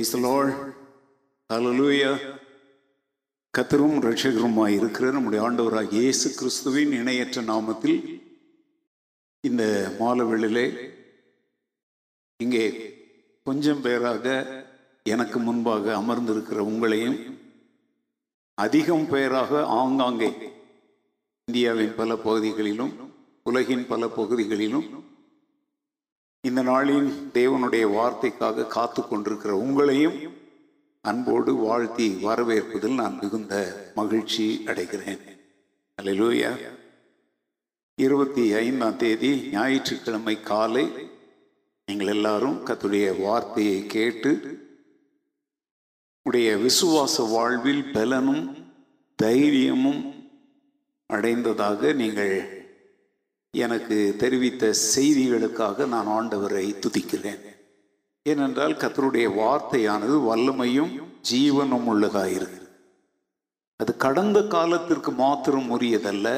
Price Lord ஹalleluya கத்தரும் ரட்சகருமாய் இருக்கிற நம்முடைய ஆண்டவராக இயேசு கிறிஸ்துவின் இணையற்ற நாமத்தில் இந்த மாலவெளிலே இங்கே கொஞ்சம் பேராக எனக்கு முன்பாக அமர்ந்திருக்கிற உங்களையும் அதிகம் பேராக ஆங்காங்கே இந்தியாவின் பல பகுதிகளிலும் உலகின் பல பகுதிகளிலும் இந்த நாளின் தேவனுடைய வார்த்தைக்காக காத்து கொண்டிருக்கிற உங்களையும் அன்போடு வாழ்த்தி வரவேற்பதில் நான் மிகுந்த மகிழ்ச்சி அடைகிறேன். அலையிலூயா இருபத்தி ஐந்தாம் தேதி ஞாயிற்றுக்கிழமை காலை நீங்கள் எல்லாரும் கத்துடைய வார்த்தையை கேட்டு உடைய விசுவாச வாழ்வில் பலனும் தைரியமும் அடைந்ததாக நீங்கள் எனக்கு தெரிவித்த செய்திகளுக்காக நான் ஆண்டவரை துதிக்கிறேன். ஏனென்றால் கத்தருடைய வார்த்தையானது வல்லமையும் ஜீவனும் உள்ளதாயிருக்கு அது கடந்த காலத்திற்கு மாத்திரம் உரியதல்ல.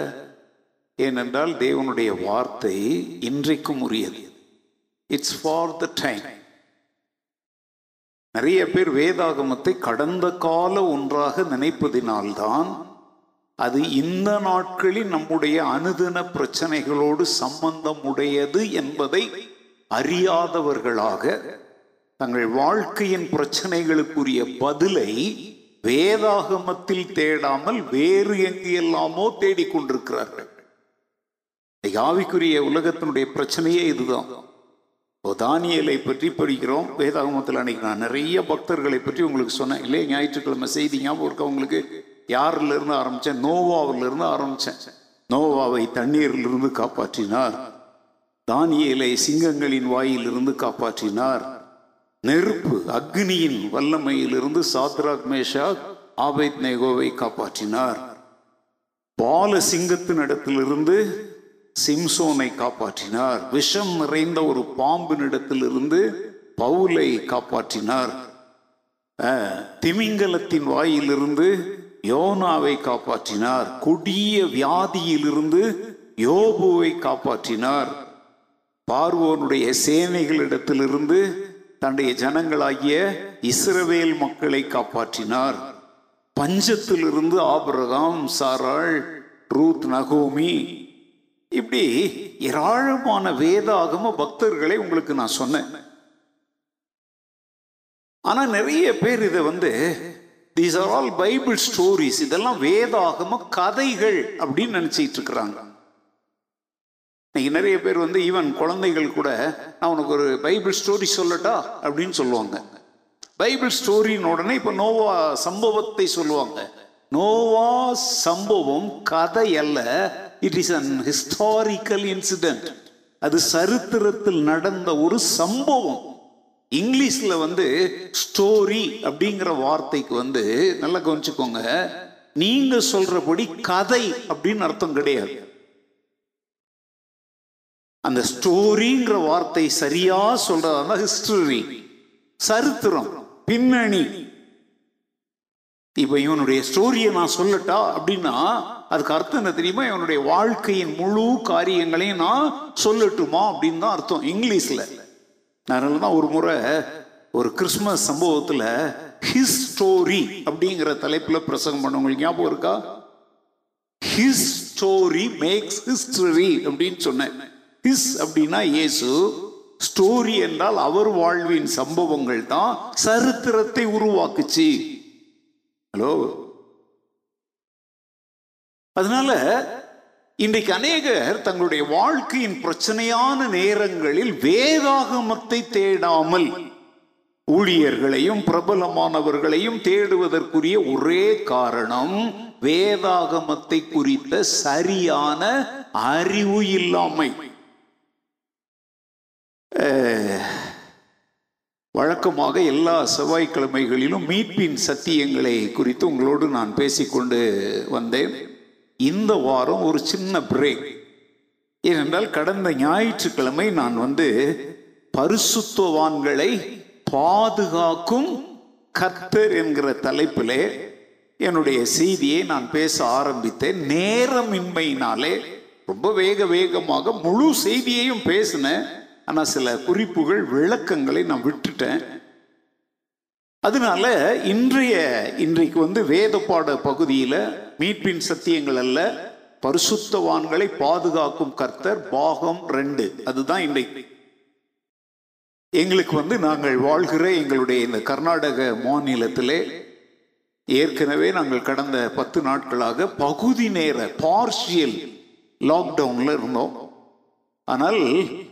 ஏனென்றால் தேவனுடைய வார்த்தை இன்றைக்கும் உரியது. இட்ஸ் ஃபார் த டைம் நிறைய பேர் வேதாகமத்தை கடந்த கால ஒன்றாக நினைப்பதினால்தான் அது இந்த நாட்களில் நம்முடைய அனுதின பிரச்சனைகளோடு சம்பந்தம் உடையது என்பதை அறியாதவர்களாக தங்கள் வாழ்க்கையின் பிரச்சனைகளுக்குரிய பதிலை வேதாகமத்தில் தேடாமல் வேறு எங்கு எல்லாமோ தேடிக்கொண்டிருக்கிறார்கள். யாவிக்குரிய உலகத்தினுடைய பிரச்சனையே இதுதான். தானியலை பற்றி படிக்கிறோம். வேதாகமத்தில் அன்னைக்கு நான் நிறைய பக்தர்களை பற்றி உங்களுக்கு சொன்னேன். இல்லையே? ஞாயிற்றுக்கிழமை செய்தி ஞாபகம் இருக்க உங்களுக்கு? யாரிலிருந்து ஆரம்பித்தேன் ஆரம்பிச்சேன்? ஆரம்பித்தேன் ஆரம்பிச்சேன். நோவாவை தண்ணீரிலிருந்து காப்பாற்றினார். தானியலை சிங்கங்களின் வாயிலிருந்து காப்பாற்றினார். நெருப்பு அக்னியின் வல்லமையிலிருந்து சாத்ராக் மேஷா ஆபேத் நேகோவை காப்பாற்றினார். பால சிங்கத்தின் இடத்திலிருந்து சிம்சோனை காப்பாற்றினார். விஷம் நிறைந்த ஒரு பாம்பின் இடத்திலிருந்து பவுலை காப்பாற்றினார். திமிங்கலத்தின் வாயிலிருந்து யோனாவை காப்பாற்றினார். கொடிய வியாதியிலிருந்து யோபுவை காப்பாற்றினார். பார்வோனுடைய சேனைகளிடத்திலிருந்து தன்னுடைய ஜனங்களாகிய இஸ்ரவேல் மக்களை காப்பாற்றினார். பஞ்சத்திலிருந்து ஆபிரகாம் சாராள் ரூத் நகோமி. இப்படி ஏராளமான வேதாகம பக்தர்களை உங்களுக்கு நான் சொன்னேன். ஆனா நிறைய பேர் இதை வந்து these are all Bible stories இதெல்லாம் வேதாகம கதைகள் அப்படின்னு நினைச்சிட்டு இருக்கிறாங்க. இன்னைக்கு நிறைய பேர் வந்து ஈவன் குழந்தைகள் கூட நான் உனக்கு ஒரு பைபிள் ஸ்டோரி சொல்லட்டா? அப்படின்னு சொல்லுவாங்க. பைபிள் ஸ்டோரின்னு உடனே இப்போ நோவா சம்பவத்தை சொல்லுவாங்க. நோவா சம்பவம் கதை அல்ல. It is an historical incident அது சரித்திரத்தில் நடந்த ஒரு சம்பவம். இங்கிலீஷில் வந்து ஸ்டோரி அப்படிங்கிற வார்த்தைக்கு வந்து நல்லா கவனிச்சுக்கோங்க. நீங்க சொல்றபடி கதை அப்படின்னு அர்த்தம் கிடையாது. அந்த ஸ்டோரிங்கிற வார்த்தை சரியா சொல்றதா ஹிஸ்டரி சரித்திரம் பின்னணி. இப்ப இவனுடைய ஸ்டோரியை நான் சொல்லட்டா அப்படின்னா அதுக்கு அர்த்தம் என்ன தெரியுமா? இவனுடைய வாழ்க்கையின் முழு காரியங்களையும் நான் சொல்லட்டுமா அப்படின்னு தான் அர்த்தம் இங்கிலீஷ்ல. அதனால தான் ஒரு முறை ஒரு கிறிஸ்மஸ் சம்பவத்தில் ஹிஸ் ஸ்டோரி அப்படிங்கிற தலைப்பில் பிரசங்கம் பண்ணவங்களுக்கு ஞாபகம் இருக்கா? ஹிஸ் ஸ்டோரி மேக்ஸ் ஹிஸ்டரி அப்படின்னு சொன்னேன். ஹிஸ் அப்படின்னா இயேசு ஸ்டோரி என்றால் அவர் வாழ்வின் சம்பவங்கள் தான் சரித்திரத்தை உருவாக்குச்சு. ஹலோ அதனால இன்றைக்கு அநேகர் தங்களுடைய வாழ்க்கையின் பிரச்சனையான நேரங்களில் வேதாகமத்தை தேடாமல் ஊழியர்களையும் பிரபலமானவர்களையும் தேடுவதற்குரிய ஒரே காரணம் வேதாகமத்தை குறித்த சரியான அறிவு இல்லாமை. வழக்கமாக எல்லா செவ்வாய்க்கிழமைகளிலும் மீட்பின் சத்தியங்களை குறித்து உங்களோடு நான் பேசிக்கொண்டு வந்தேன். இந்த வாரம் ஒரு சின்ன பிரேக் ஏனென்றால் கடந்த ஞாயிற்றுக்கிழமை நான் வந்து பரிசுத்தவான்களை பாதுகாக்கும் கர்த்தர் என்கிற தலைப்பிலே என்னுடைய செய்தியை நான் பேச ஆரம்பித்தேன். நேரமின்மையினாலே ரொம்ப வேக வேகமாக முழு செய்தியையும் பேசினேன். ஆனால் சில குறிப்புகள் விளக்கங்களை நான் விட்டுட்டேன். அதனால இன்றைய இன்றைக்கு வந்து வேத பாட பகுதியில் மீட்பின் சத்தியங்கள் அல்ல பரிசுத்தவான்களை பாதுகாக்கும் கர்த்தர் பாகம் ரெண்டு. அதுதான் இன்றைக்கு. எங்களுக்கு வந்து நாங்கள் வாழ்கிற எங்களுடைய இந்த கர்நாடக மாநிலத்திலே ஏற்கனவே நாங்கள் கடந்த பத்து நாட்களாக பகுதி நேர பார்ஷியல் லாக்டவுன்ல இருந்தோம். ஆனால்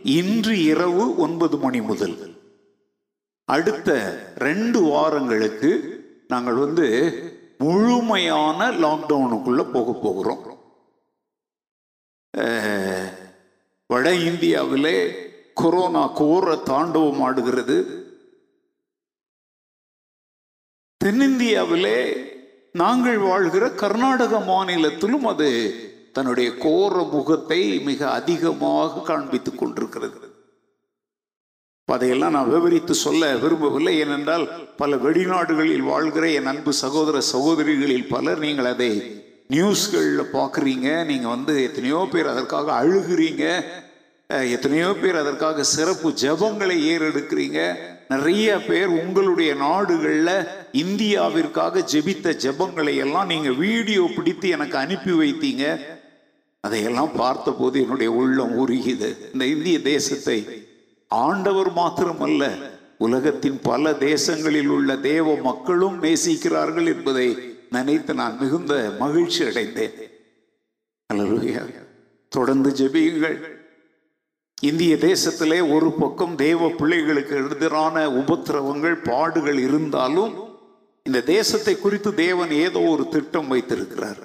இன்று இரவு ஒன்பது மணி முதல். அடுத்த ரெண்டு வாரங்களுக்கு நாங்கள் வந்து முழுமையான லாக்டவுனுக்குள்ள போக போகிறோம். வட இந்தியாவிலே கொரோனா கோர தாண்டவம் ஆடுகிறது. தென்னிந்தியாவிலே நாங்கள் வாழ்கிற கர்நாடக மாநிலத்திலும் அது தன்னுடைய கோர முகத்தை மிக அதிகமாக காண்பித்துக் கொண்டிருக்கிறது. அதையெல்லாம் நான் விவரித்து சொல்ல விரும்பவில்லை. ஏனென்றால் பல வெளிநாடுகளில் வாழ்கிற என் அன்பு சகோதர சகோதரிகளில் பலர் நீங்கள் அதை நியூஸ்களில் பார்க்குறீங்க. நீங்கள் வந்து எத்தனையோ பேர் அதற்காக அழுகிறீங்க. எத்தனையோ பேர் அதற்காக சிறப்பு ஜெபங்களை ஏறெடுக்கிறீங்க. நிறைய பேர் உங்களுடைய நாடுகளில் இந்தியாவிற்காக ஜெபித்த ஜெபங்களை எல்லாம் நீங்கள் வீடியோ பிடித்து எனக்கு அனுப்பி வைத்தீங்க. அதையெல்லாம் பார்த்தபோது என்னுடைய உள்ளம் உருகிது இந்த இந்திய தேசத்தை ஆண்டவர் மாத்திரமல்ல உலகத்தின் பல தேசங்களில் உள்ள தேவ மக்களும் நேசிக்கிறார்கள் என்பதை நினைத்து நான் மிகுந்த மகிழ்ச்சி அடைந்தேன். தொடர்ந்து ஜெபியுங்கள். இந்திய தேசத்திலே ஒரு பக்கம் தேவ பிள்ளைகளுக்கு எதிரான உபத்திரவங்கள் பாடுகள் இருந்தாலும் இந்த தேசத்தை குறித்து தேவன் ஏதோ ஒரு திட்டம் வைத்திருக்கிறார்.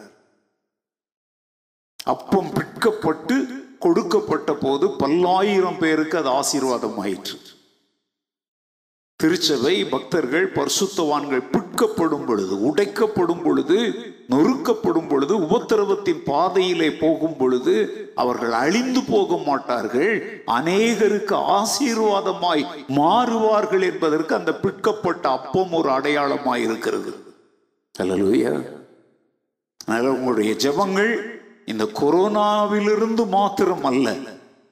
அப்பம் பிற்கப்பட்டு கொடுக்கப்பட்ட போது பல்லாயிரம் பேருக்கு அது ஆசீர்வாதம் ஆயிற்று திருச்சபை பக்தர்கள் பரிசுத்தவான்கள் பிற்கப்படும் பொழுது உடைக்கப்படும் பொழுது நொறுக்கப்படும் பொழுது உபத்திரவத்தின் பாதையிலே போகும் பொழுது அவர்கள் அழிந்து போக மாட்டார்கள். அநேகருக்கு ஆசீர்வாதமாய் மாறுவார்கள் என்பதற்கு அந்த பிற்கப்பட்ட அப்பம் ஒரு அடையாளமாய் இருக்கிறது உங்களுடைய ஜெபங்கள் இந்த கொரோனாவிலிருந்து மாத்திரம் அல்ல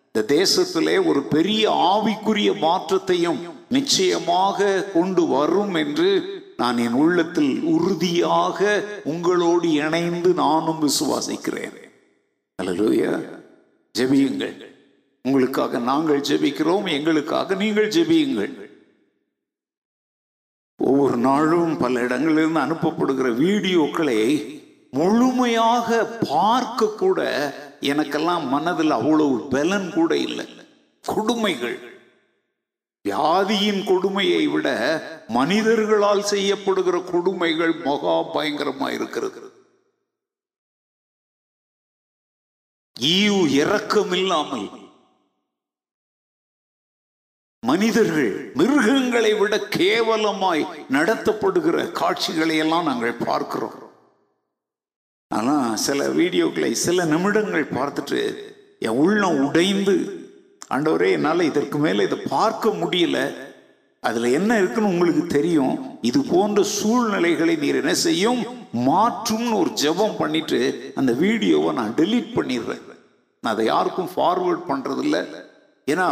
இந்த தேசத்திலே ஒரு பெரிய ஆவிக்குரிய மாற்றத்தையும் நிச்சயமாக கொண்டு வரும் என்று நான் என் உள்ளத்தில் உறுதியாக உங்களோடு இணைந்து நானும் விசுவாசிக்கிறேன். அல்லேலூயா ஜெபியுங்கள். உங்களுக்காக நாங்கள் ஜெபிக்கிறோம் எங்களுக்காக நீங்கள் ஜெபியுங்கள். ஒவ்வொரு நாளும் பல இடங்களிலிருந்து அனுப்பப்படுகிற வீடியோக்களை முழுமையாக பார்க்க கூட எனக்கெல்லாம் மனதில் அவ்வளவு பலன் கூட இல்லை. கொடுமைகள். வியாதியின் கொடுமையை விட மனிதர்களால் செய்யப்படுகிற கொடுமைகள் மகா பயங்கரமா இருக்கிறது. ஈவு இரக்கம் இல்லாமல் மனிதர்கள் மிருகங்களை விட கேவலமாய் நடத்தப்படுகிற காட்சிகளை எல்லாம் நாங்கள் பார்க்கிறோம். ஆனால் சில வீடியோக்களை சில நிமிடங்கள் பார்த்துட்டு என் உள்ளம் உடைந்து ஆண்டவரே என்னால் இதற்கு மேலே இதை பார்க்க முடியல. அதில் என்ன இருக்குன்னு உங்களுக்கு தெரியும். இது போன்ற சூழ்நிலைகளை நீர் என்ன செய்யும்? மாற்றும்னு ஒரு ஜெபம் பண்ணிட்டு அந்த வீடியோவை நான் டெலீட் பண்ணிடுறேன். நான் அதை யாருக்கும் ஃபார்வர்ட் பண்ணுறதில்ல ஏன்னா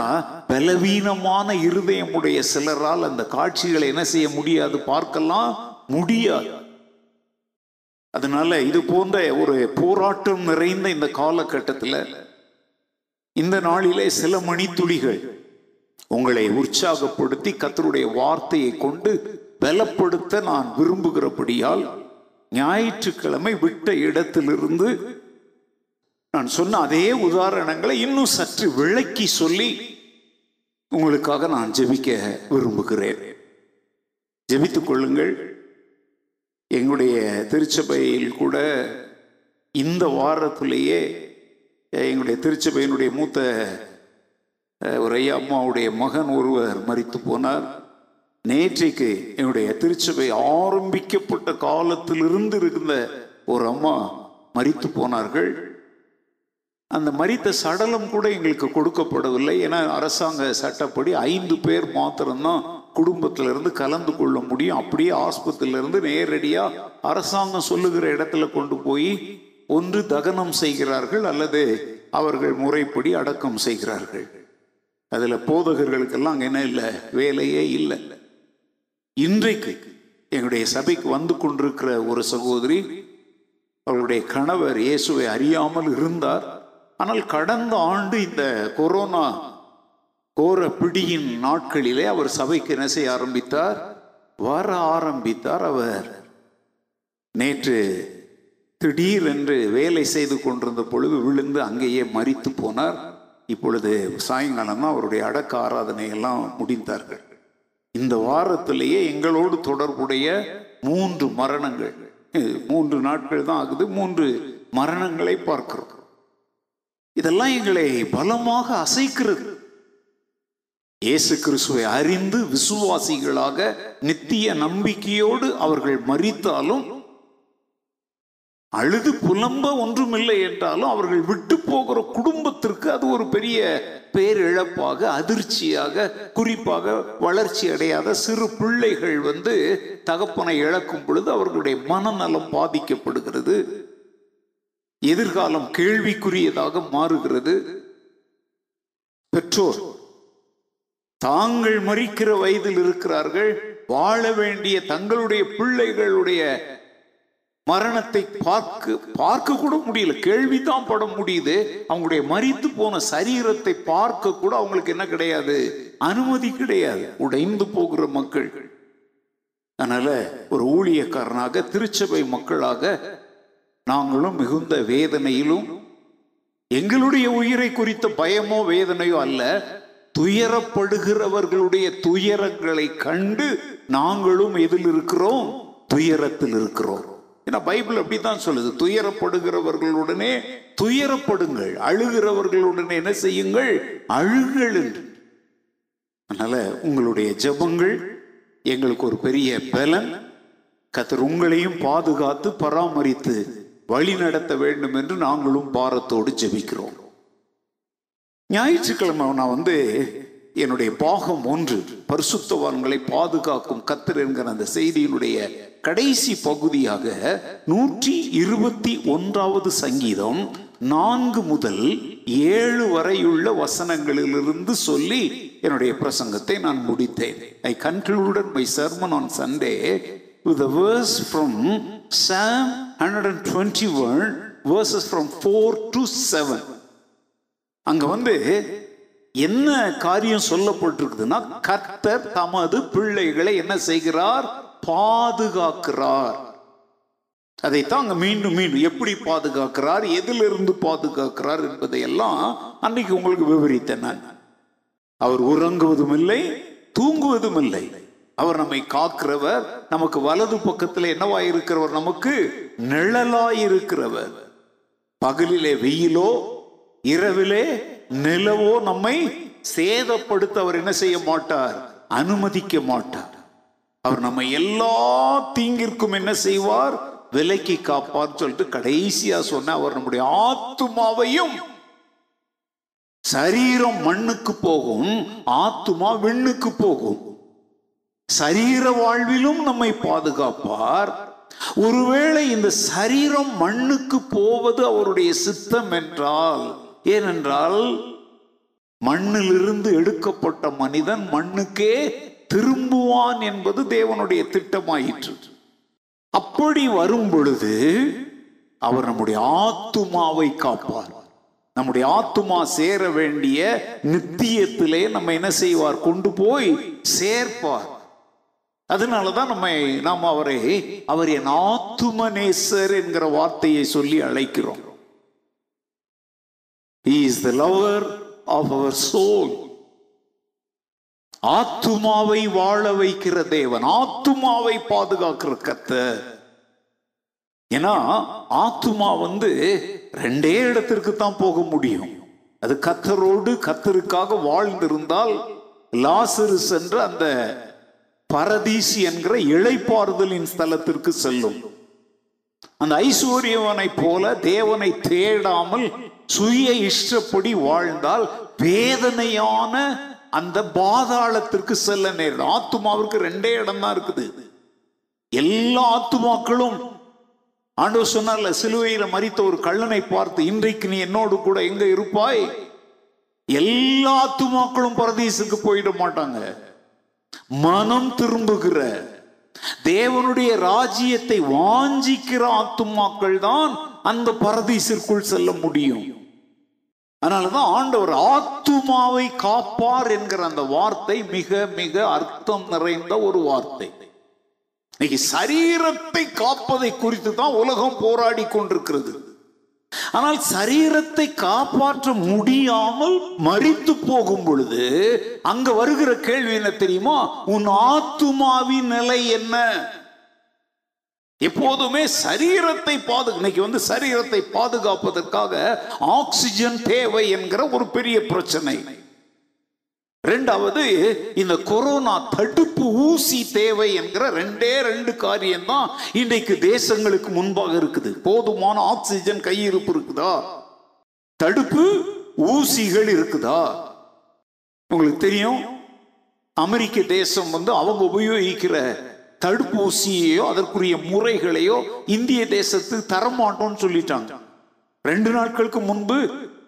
பலவீனமான இருதயமுடைய சிலரால் அந்த காட்சிகளை என்ன செய்ய முடியாது பார்க்கலாம் முடியாது. அதனால இது போன்ற ஒரு போராட்டம் நிறைந்த இந்த காலகட்டத்தில் இந்த நாளிலே சில மணித்துளிகள் உங்களை உற்சாகப்படுத்தி கத்தருடைய வார்த்தையை கொண்டு பலப்படுத்த நான் விரும்புகிறபடியால் ஞாயிற்றுக்கிழமை விட்ட இடத்திலிருந்து நான் சொன்ன அதே உதாரணங்களை இன்னும் சற்று விளக்கி சொல்லி உங்களுக்காக நான் ஜெபிக்க விரும்புகிறேன். ஜெபித்துக் கொள்ளுங்கள். எங்களுடைய திருச்சபையில் கூட இந்த வாரத்திலேயே எங்களுடைய திருச்சபையினுடைய மூத்த ஒரு ஐயா அம்மாவுடைய மகன் ஒருவர் மறித்து போனார். நேற்றைக்கு என்னுடைய திருச்சபை ஆரம்பிக்கப்பட்ட காலத்திலிருந்து இருந்த ஒரு அம்மா மரித்து போனார்கள். அந்த மரித்த சடலம் கூட எங்களுக்கு கொடுக்கப்படவில்லை. ஏன்னா அரசாங்க சட்டப்படி ஐந்து பேர் மாத்திரம்தான் குடும்பத்திலிருந்து கலந்து கொள்ள முடியும். அப்படியே ஆஸ்பத்திரியிலிருந்து நேரடியாக அரசாங்கம் சொல்லுகிற இடத்துல கொண்டு போய் ஒன்று தகனம் செய்கிறார்கள் அல்லது அவர்கள் முறைப்படி அடக்கம் செய்கிறார்கள். அதில் போதகர்களுக்கெல்லாம் அங்கே என்ன இல்லை? வேலையே இல்லை. இன்றைக்கு எங்களுடைய சபைக்கு வந்து கொண்டிருக்கிற ஒரு சகோதரி அவருடைய கணவர் இயேசுவை அறியாமல் இருந்தார். ஆனால் கடந்த ஆண்டு இந்த கொரோனா கோர பிடியின் நாட்களிலே அவர் சபைக்கு என்ன செய்ய ஆரம்பித்தார்? வர ஆரம்பித்தார் அவர். நேற்று திடீரென்று வேலை செய்து கொண்டிருந்த பொழுது விழுந்து அங்கேயே மறித்து போனார். இப்பொழுது சாயங்காலம் தான் அவருடைய அடக்க ஆராதனை எல்லாம் முடிந்தார்கள். இந்த வாரத்திலேயே எங்களோடு தொடர்புடைய மூன்று மரணங்கள் மூன்று நாட்கள் தான் ஆகுது மூன்று மரணங்களை பார்க்கிறோம். இதெல்லாம் எங்களை பலமாக அசைக்கிறது. இயேசு கிறிஸ்துவை அறிந்து விசுவாசிகளாக நித்திய நம்பிக்கையோடு அவர்கள் மறித்தாலும் அழுது புலம்ப ஒன்றுமில்லை என்றாலும் அவர்கள் விட்டு போகிற குடும்பத்திற்கு அது ஒரு பெரிய பேரிழப்பாக அதிர்ச்சியாக குறிப்பாக வளர்ச்சி அடையாத சிறு பிள்ளைகள் வந்து தகப்பனை இழக்கும் பொழுது அவர்களுடைய மனநலம் பாதிக்கப்படுகிறது. எதிர்காலம் கேள்விக்குரியதாக மாறுகிறது. பெற்றோர் தாங்கள் மறிக்கிற வயதில் இருக்கிறார்கள் வாழ வேண்டிய தங்களுடைய பிள்ளைகளுடைய மரணத்தை பார்க்க பார்க்க கூட முடியல. கேள்விதான் பட முடியுது. அவங்களுடைய மறித்து போன சரீரத்தை பார்க்க கூட அவங்களுக்கு என்ன கிடையாது? அனுமதி கிடையாது. உடைந்து போகிற மக்கள். அதனால ஒரு ஊழியக்காரனாக திருச்சபை மக்களாக நாங்களும் மிகுந்த வேதனையிலும் எங்களுடைய உயிரை குறித்த பயமோ வேதனையோ அல்ல. துயரப்படுகிறவர்களுடைய துயரங்களை கண்டு நாங்களும் எதில் இருக்கிறோம்? துயரத்தில் இருக்கிறோம். ஏன்னா பைபிள் அப்படித்தான் சொல்லுது. துயரப்படுகிறவர்களுடனே துயரப்படுங்கள். அழுகிறவர்களுடனே என்ன செய்யுங்கள்? அழுங்கள் என்று. அதனால உங்களுடைய ஜெபங்கள் எங்களுக்கு ஒரு பெரிய பலன். கத்தர் உங்களையும் பாதுகாத்து பராமரித்து வழி நடத்த வேண்டும் என்று நாங்களும் பாரத்தோடு ஜெபிக்கிறோம். ஞாயிற்றுக்கிழமை நான் வந்து என்னுடைய பாகம் ஒன்று பரிசுத்தவான்களை பாதுகாக்கும் கத்தர் என்கிற அந்த செய்தியினுடைய கடைசி பகுதியாக நூற்றி இருபத்தி ஒன்றாவது சங்கீதம் நான்கு முதல் ஏழு வரையுள்ள வசனங்களிலிருந்து சொல்லி என்னுடைய பிரசங்கத்தை நான் முடித்தேன். I concluded my sermon on Sunday with verse from Psalm hundred and twenty one verses from four to seven அங்க வந்து என்ன காரியம் சொல்லப்பட்டிருக்குதுன்னா கர்த்தர் தமது பிள்ளைகளை என்ன செய்கிறார்? பாதுகாக்கிறார். அதைத்தான் அங்க மீண்டும் மீண்டும் எப்படி பாதுகாக்கிறார்? எதிலிருந்து பாதுகாக்கிறார் என்பதை எல்லாம் அன்னைக்கு உங்களுக்கு விவரித்தேன் நான். அவர் உறங்குவதும் இல்லை தூங்குவதும் இல்லை. அவர் நம்மை காக்கிறவர் நமக்கு வலது பக்கத்தில் என்னவா இருக்கிறவர் நமக்கு நிழலாயிருக்கிறவர். பகலிலே வெயிலோ இரவிலே நிலவோ நம்மை சேதப்படுத்த அவர் என்ன செய்ய மாட்டார்? அனுமதிக்க மாட்டார். அவர் நம்ம எல்லா தீங்கிற்கும் என்ன செய்வார்? விலைக்கு காப்பார் சொல்லிட்டு கடைசியா சொன்ன அவர் நம்முடைய ஆத்துமாவையும் சரீரம் மண்ணுக்கு போகும் ஆத்துமா விண்ணுக்கு போகும். சரீர வாழ்விலும் நம்மை பாதுகாப்பார். ஒருவேளை இந்த சரீரம் மண்ணுக்கு போவது அவருடைய சித்தம் என்றால் ஏனென்றால் மண்ணிலிருந்து எடுக்கப்பட்ட மனிதன் மண்ணுக்கே திரும்புவான் என்பது தேவனுடைய திட்டமாயிற்று. அப்படி வரும் பொழுது அவர் நம்முடைய ஆத்துமாவை காப்பார். நம்முடைய ஆத்துமா சேர வேண்டிய நித்தியத்திலே நம்ம என்ன செய்வார்? கொண்டு போய் சேர்ப்பார். அதனாலதான் நம்ம நாம் அவரை அவர் என் ஆத்துமநேசர் என்கிற வார்த்தையை சொல்லி அழைக்கிறோம். He is the lover of our soul. ஆத்துமாவை வாழ வைக்கிற தேவன் ஆத்துமாவை பாதுகாக்கிற கத்த ஏன்னா ஆத்துமா வந்து ரெண்டே இடத்திற்கு தான் போக முடியும். அது கத்தரோடு கத்தருக்காக வாழ்ந்திருந்தால் லாசரு என்ற அந்த பரதீசி என்கிற இளைப்பாறுதலின் ஸ்தலத்திற்கு செல்லும். அந்த ஐஸ்வர்யவனை போல தேவனை தேடாமல் சுய இஷ்டப்படி வாழ்ந்தால் வேதனையான அந்த பாதாளத்திற்கு செல்ல நேரிடும் ஆத்துமாவிற்கு ரெண்டே இடம் தான் இருக்குது. எல்லா ஆத்துமாக்களும் ஆண்டவர் சொன்னார்ல சிலுவையில மறித்த ஒரு கள்ளனை பார்த்து இன்றைக்கு நீ என்னோடு கூட எங்க இருப்பாய்? எல்லா ஆத்துமாக்களும் பரதீசுக்கு போயிட மாட்டாங்க. மனம் திரும்புகிற தேவனுடைய ராஜ்யத்தை வாஞ்சிக்கிற ஆத்துமாக்கள் தான் அந்த பரதீசிற்குள் செல்ல முடியும். அதனாலதான் ஆண்டவர் ஆத்துமாவை காப்பார் என்கிற அந்த வார்த்தை மிக மிக அர்த்தம் நிறைந்த ஒரு வார்த்தை. இன்னைக்கு சரீரத்தை காப்பதை குறித்து தான் உலகம் போராடி கொண்டிருக்கிறது. ஆனால் சரீரத்தை காப்பாற்ற முடியாமல் மறித்து போகும் பொழுது அங்க வருகிற கேள்வி என்ன தெரியுமா? உன் ஆத்துமாவின் நிலை என்ன? எப்போதுமே சரீரத்தை பாது இன்னைக்கு வந்து சரீரத்தை பாதுகாப்பதற்காக ஆக்சிஜன் தேவை என்கிற ஒரு பெரிய பிரச்சனை. ரெண்டாவது இந்த கொரோனா தடுப்பு ஊசி தேவை என்கிற ரெண்டே ரெண்டு காரியம் தான் இன்றைக்கு தேசங்களுக்கு முன்பாக இருக்குது. போதுமான ஆக்சிஜன் கையிருப்பு இருக்குதா? தடுப்பு ஊசிகள் இருக்குதா? உங்களுக்கு தெரியும்? அமெரிக்க தேசம் வந்து அவங்க உபயோகிக்கிற தடுப்பூசியையோ அதற்குரிய முறைகளையோ இந்திய தேசத்துக்கு தரமாட்டோம்னு சொல்லிட்டாங்க. ரெண்டு நாட்களுக்கு முன்பு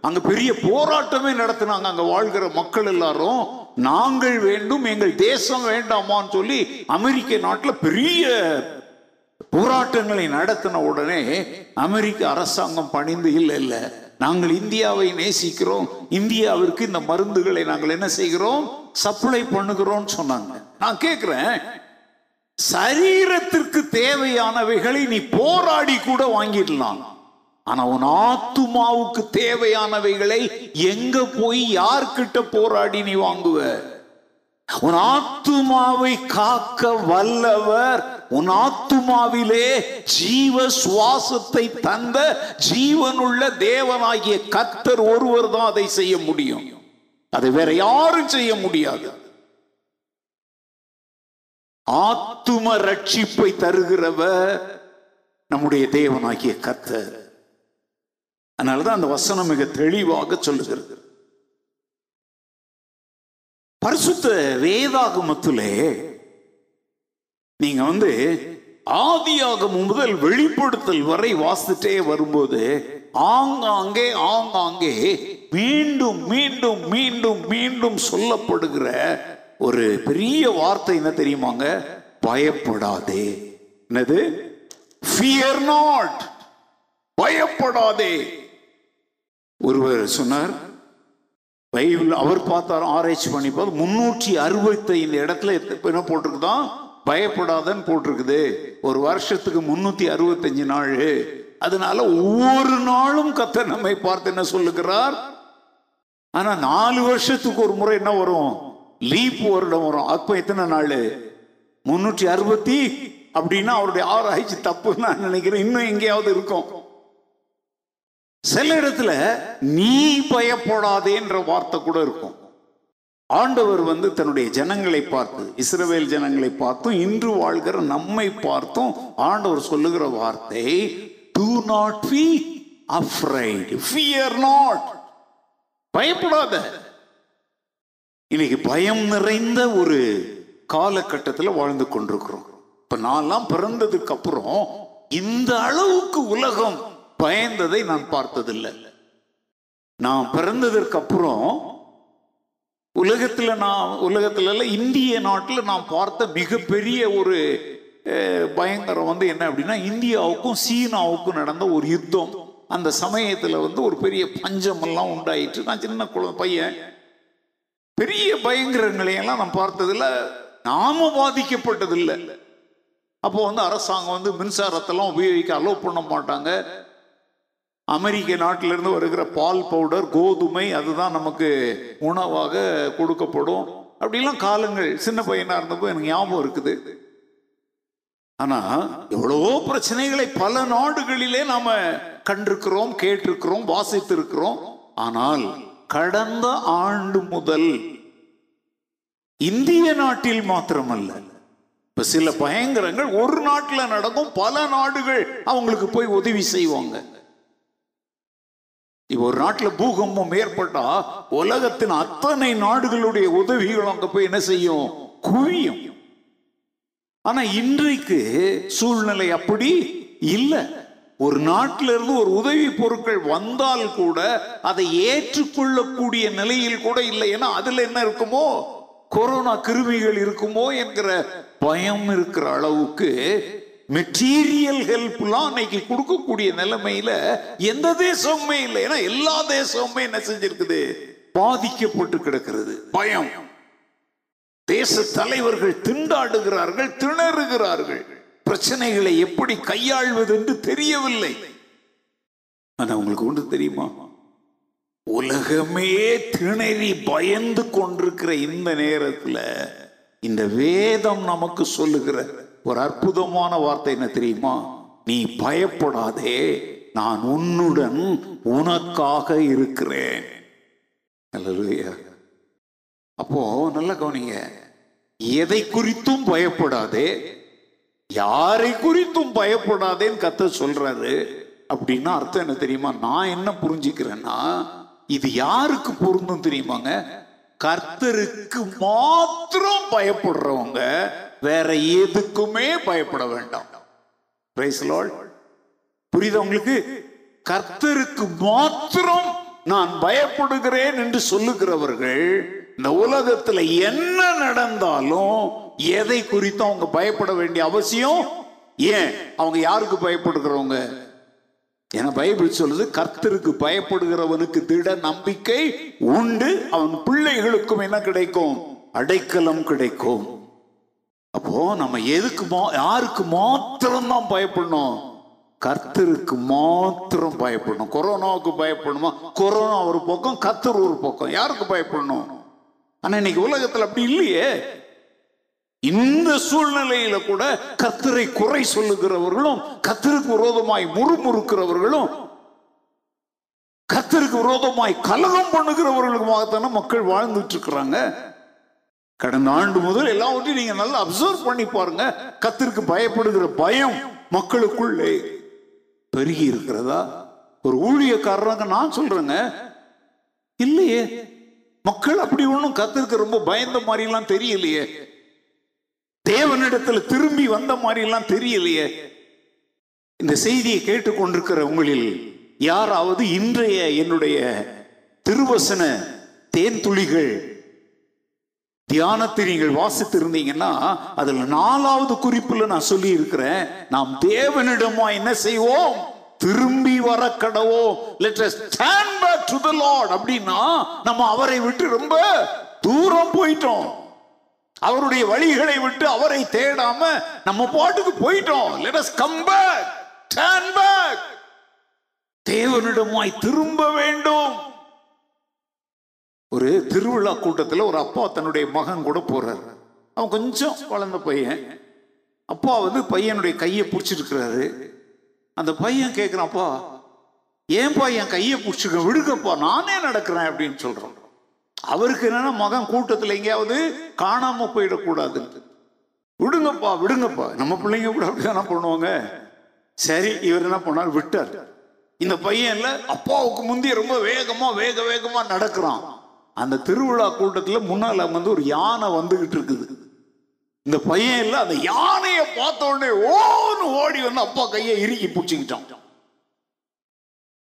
அங்க பெரிய போராட்டமே நடத்தினாங்க. அங்க வாழ்கிற மக்கள் எல்லாரும் நாங்கள் வேண்டும் எங்கள் தேசம் வேண்டாமான்னு சொல்லி அமெரிக்க நாட்டில் பெரிய போராட்டங்களை நடத்தின உடனே அமெரிக்க அரசாங்கம் பணிந்து இல்லை இல்லை நாங்கள் இந்தியாவை நேசிக்கிறோம். இந்தியாவிற்கு இந்த மருந்துகளை நாங்கள் என்ன செய்கிறோம்? சப்ளை பண்ணுகிறோம் சொன்னாங்க. நான் கேட்கிறேன் சரீரத்திற்கு தேவையானவைகளை நீ போராடி கூட வாங்கிடலாம். ஆனா உன் ஆத்துமாவுக்கு தேவையானவைகளை எங்க போய் யார்கிட்ட போராடி நீ வாங்குவ? உன் ஆத்துமாவை காக்க வல்லவர் உன் ஆத்துமாவிலே ஜீவ சுவாசத்தை தந்த ஜீவனுள்ள தேவனாகிய கத்தர் ஒருவர் தான் அதை செய்ய முடியும். அதை வேற யாரும் செய்ய முடியாது. ஆத்தும ரட்சிப்பை தருகிறவ நம்முடைய தேவனாகிய கர்த்தர். அதனாலதான் அந்த வசனம் மிக தெளிவாக சொல்லுகிறது. பரிசுத்த வேதாகமத்திலே நீங்க வந்து ஆதியாகம் முதல் வெளிப்படுத்தல் வரை வாசிட்டே வரும்போது ஆங்காங்கே ஆங்காங்கே மீண்டும் மீண்டும் மீண்டும் மீண்டும் சொல்லப்படுகிற ஒரு பெரிய வார்த்தை என்ன தெரியுமாங்க? பயப்படாதே. என்னது? ஃபியர் நாட் பயப்படாதே. ஒருவர் சொன்னார் பைபிள் அவர் பார்த்தார் ஆராய்ச்சி பண்ணி பார்த்து முன்னூற்றி அறுபத்தைந்து இடத்துல என்ன போட்டிருக்குதான் பயப்படாதன்னு போட்டிருக்குது. ஒரு வருஷத்துக்கு முன்னூத்தி அறுபத்தஞ்சு நாள். அதனால ஒவ்வொரு நாளும் கத்த நம்மை பார்த்து என்ன சொல்லுகிறார்? ஆனா நாலு வருஷத்துக்கு ஒரு முறை என்ன வரும்? லீப் வருடம் வரும். அப்போ எத்தனை நாள்? முன்னூற்றி அறுபத்தி அப்படின்னா அவருடைய ஆராய்ச்சி தப்புன்னு நான் நினைக்கிறேன். இன்னும் எங்கேயாவது இருக்கும். சில இடத்துல நீ பயப்படாதேன்ற வார்த்தை கூட இருக்கும். ஆண்டவர் வந்து தன்னுடைய ஜனங்களை பார்த்து இஸ்ரவேல் ஜனங்களை பார்த்தும் இன்று வாழ்கிற நம்மை பார்த்தும் ஆண்டவர் சொல்லுகிற வார்த்தை do not be afraid fear not பயப்படாத. இன்னைக்கு பயம் நிறைந்த ஒரு காலகட்டத்தில் வாழ்ந்து கொண்டிருக்கிறோம். இப்ப நான்லாம் பிறந்ததுக்கு அப்புறம் இந்த அளவுக்கு உலகம் பயந்ததை நான் பார்த்ததில்லை. நான் பிறந்ததற்கு அப்புறம் உலகத்தில் நான் உலகத்துல இந்திய நாட்டில் நான் பார்த்த மிகப்பெரிய ஒரு பயங்கரம் வந்து என்ன அப்படின்னா இந்தியாவுக்கும் சீனாவுக்கும் நடந்த ஒரு யுத்தம். அந்த சமயத்தில் வந்து ஒரு பெரிய பஞ்சமெல்லாம் உண்டாயிட்டு நான் சின்ன குழந்தை பையன் பெரிய பயங்கரங்களையெல்லாம் நான் பார்த்ததில்ல. நாம பாதிக்கப்பட்டதில்லை. அப்போ வந்து அரசாங்கம் வந்து மின்சாரத்தெல்லாம் உபயோகிக்க அலோவ் பண்ண மாட்டாங்க. அமெரிக்க நாட்டிலிருந்து வருகிற பால் பவுடர் கோதுமை அதுதான் நமக்கு உணவாக கொடுக்கப்படும். அப்படிலாம் காலங்கள் சின்ன பையனாக இருந்தப்போ எனக்கு ஞாபகம் இருக்குது. ஆனா எவ்வளவோ பிரச்சனைகளை பல நாடுகளிலே நாம கண்டிருக்கிறோம் கேட்டிருக்கிறோம் வாசித்திருக்கிறோம். ஆனால் கடந்த ஆண்டு முதல் இந்திய நாட்டில் மாத்திரமல்ல. இப்ப சில பயங்கரங்கள் ஒரு நாட்டில் நடக்கும் பல நாடுகள் அவங்களுக்கு போய் உதவி செய்வாங்க. இப்போ ஒரு நாட்டில் பூகம்பம் ஏற்பட்டா உலகத்தின் அத்தனை நாடுகளுடைய உதவிகள் அங்க போய் என்ன செய்யும்? குவியும். ஆனா இன்றைக்கு சூழ்நிலை அப்படி இல்லை. ஒரு நாட்டில இருந்து ஒரு உதவி பொருட்கள் வந்தால் கூட அதை ஏற்றுக்கொள்ளக்கூடிய நிலையில் கூட இல்லை. ஏன்னா அதுல என்ன இருக்குமோ? கொரோனா கிருமிகள் இருக்குமோ என்கிற பயம் இருக்கிற அளவுக்கு மெட்டீரியல் ஹெல்ப்லாம் இன்னைக்கு கொடுக்கக்கூடிய நிலைமையில எந்த தேசமுமே இல்லை. ஏன்னா எல்லா தேசமுமே என்ன செஞ்சிருக்குது? பாதிக்கப்பட்டு கிடக்கிறது. பயம். தேச தலைவர்கள் திண்டாடுகிறார்கள் திணறுகிறார்கள். பிரச்சனைகளை எப்படி கையாள்வது என்று தெரியவில்லை. ஆனா உங்களுக்கு ஒன்று தெரியுமா? உலகமே திணறி பயந்து கொண்டிருக்கிற இந்த நேரத்தில் இந்த வேதம் நமக்கு சொல்லுகிற ஒரு அற்புதமான வார்த்தை என்ன தெரியுமா? நீ பயப்படாதே நான் உன்னுடன் உனக்காக இருக்கிறேன். அப்போ நல்ல கவனிங்க எதை குறித்தும் பயப்படாதே யாரை குறித்தும் பயப்படாதேன்னு கத்த சொல்றாரு. அப்படின்னா அர்த்தம் என்ன தெரியுமா? நான் என்ன புரிஞ்சுக்கிறேன்னா இது யாருக்கு பொருந்தும் தெரியுமாங்க? கர்த்தருக்கு மாத்திரம் பயப்படுறவங்க வேற எதுக்குமே பயப்பட வேண்டாம். புரியுது உங்களுக்கு? கர்த்தருக்கு மாத்திரம் நான் பயப்படுகிறேன் என்று சொல்லுகிறவர்கள் இந்த உலகத்துல என்ன நடந்தாலும் எதை குறித்தும் அவங்க பயப்பட வேண்டிய அவசியம் ஏன்? அவங்க யாருக்கு பயப்படுகிறவங்க? ஏன்னா பைபிள் சொல்லுது கர்த்தருக்கு பயப்படுகிறவனுக்கு திட நம்பிக்கை உண்டு அவன் பிள்ளைகளுக்கும் என்ன கிடைக்கும்? அடைக்கலம் கிடைக்கும். அப்போ நம்ம எதுக்கு மா- யாருக்கு மாத்திரம் தான் பயப்படணும்? கர்த்தருக்கு மாத்திரம் பயப்படணும். கொரோனாவுக்கு பயப்படணுமா? கொரோனா ஒரு பக்கம் கர்த்தர் ஒரு பக்கம். யாருக்கு பயப்படணும்? ஆனா இன்னைக்கு உலகத்துல அப்படி இல்லையே. இந்த சூழ்நிலையில கூட கத்தரை குறை சொல்லுகிறவர்களும் கத்தருக்கு விரோதமாய் முறுமுறுக்கிறவர்களும் கத்தருக்கு விரோதமாய் கலகம் பண்ணுகிறவர்களுக்குமாகத்தானே மக்கள் வாழ்ந்துட்டு இருக்கிறாங்க. கடந்த ஆண்டு முதல் எல்லாவற்றையும் நீங்க நல்லா அப்சர்வ் பண்ணி பாருங்க. கத்திற்கு பயப்படுகிற பயம் மக்களுக்குள்ளே பெருகி இருக்கிறதா? ஒரு ஊழியக்காரராக நான் சொல்றேங்க. இல்லையே. மக்கள் அப்படி ஒன்றும் கத்திற்கு ரொம்ப பயந்த மாதிரி எல்லாம் தெரியலையே. தேவனிடத்துல திரும்பி வந்த மாதிரி எல்லாம் தெரியலையே. இந்த செய்தியை கேட்டுக்கொண்டிருக்கிற உங்களில் யாராவது இன்றைய என்னுடைய திருவசன தேன் துளிகள் தியானத்தை நீங்கள் வாசித்து இருந்தீங்கன்னா அதுல நாலாவது குறிப்புல நான் சொல்லி இருக்கிறேன் நாம் தேவனிடமா என்ன செய்வோம்? திரும்பி வர கடவோம் let us stand அப்படின்னா நம்ம அவரை விட்டு ரொம்ப தூரம் போயிட்டோம். அவருடைய வழிகளை விட்டு அவரை தேடாம நம்ம பாட்டுக்கு போயிட்டோம். Let us come back turn back தேவனிடமாய் திரும்ப வேண்டும். ஒரு திருவிழா கூட்டத்தில் ஒரு அப்பா தன்னுடைய மகன் கூட போறார். அவன் கொஞ்சம் வளர்ந்த பையன். அப்பா வந்து பையனுடைய கையை பிடிச்சிருக்கிறாரு. அந்த பையன் கேட்கிறான்ப்பா ஏன்பா என் கையை பிடிச்சிக்க விடுக்கப்பா நானே நடக்கிறேன் அப்படின்னு சொல்றான். அவருக்கு என்னன்னா மகன் கூட்டத்தில் எங்கேயாவது காணாம போயிடக்கூடாது. விடுங்கப்பா விடுங்கப்பா. நம்ம பிள்ளைங்க கூட அப்படிதானே பண்ணுவாங்க. சரி இவர் என்ன பண்ணார்? விட்டார். இந்த பையன் இல்லை அப்பாவுக்கு முந்தி ரொம்ப வேகமா வேக வேகமா நடக்கிறான். அந்த திருவிழா கூட்டத்துல முன்னால வந்து ஒரு யானை வந்துகிட்டு இருக்குது. இந்த பையன் இல்ல அந்த யானையை பார்த்த உடனே ஓன்னு ஓடி வந்து அப்பா கையை இறுக்கி பிடிச்சிக்கிட்டான்.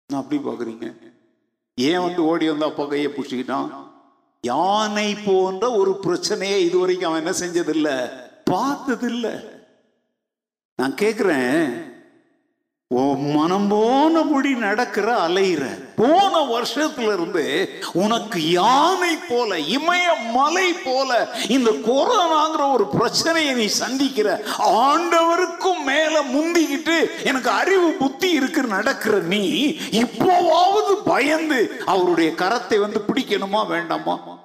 நான் அப்படி பாக்குறீங்க ஏன் வந்து ஓடி வந்து அப்பா கையை பிடிச்சிக்கிட்டான்? யானை போன்ற ஒரு பிரச்சனையை இதுவரைக்கும் அவன் என்ன செஞ்சதில்லை? பார்த்ததில்ல. நான் கேட்குறேன் ஓ மனம் போனபடி நடக்கிற அலையிற போன வருஷத்துல இருந்து உனக்கு யானை போல இமய மலை போல இந்த கொரோனாங்கிற ஒரு பிரச்சனையை நீ சந்திக்கிற ஆண்டவருக்கும் மேல முந்திக்கிட்டு எனக்கு அறிவு புத்தி இருக்கு நடக்கிற நீ இப்போவாவது பயந்து அவருடைய கரத்தை வந்து பிடிக்கணுமா வேண்டாமா?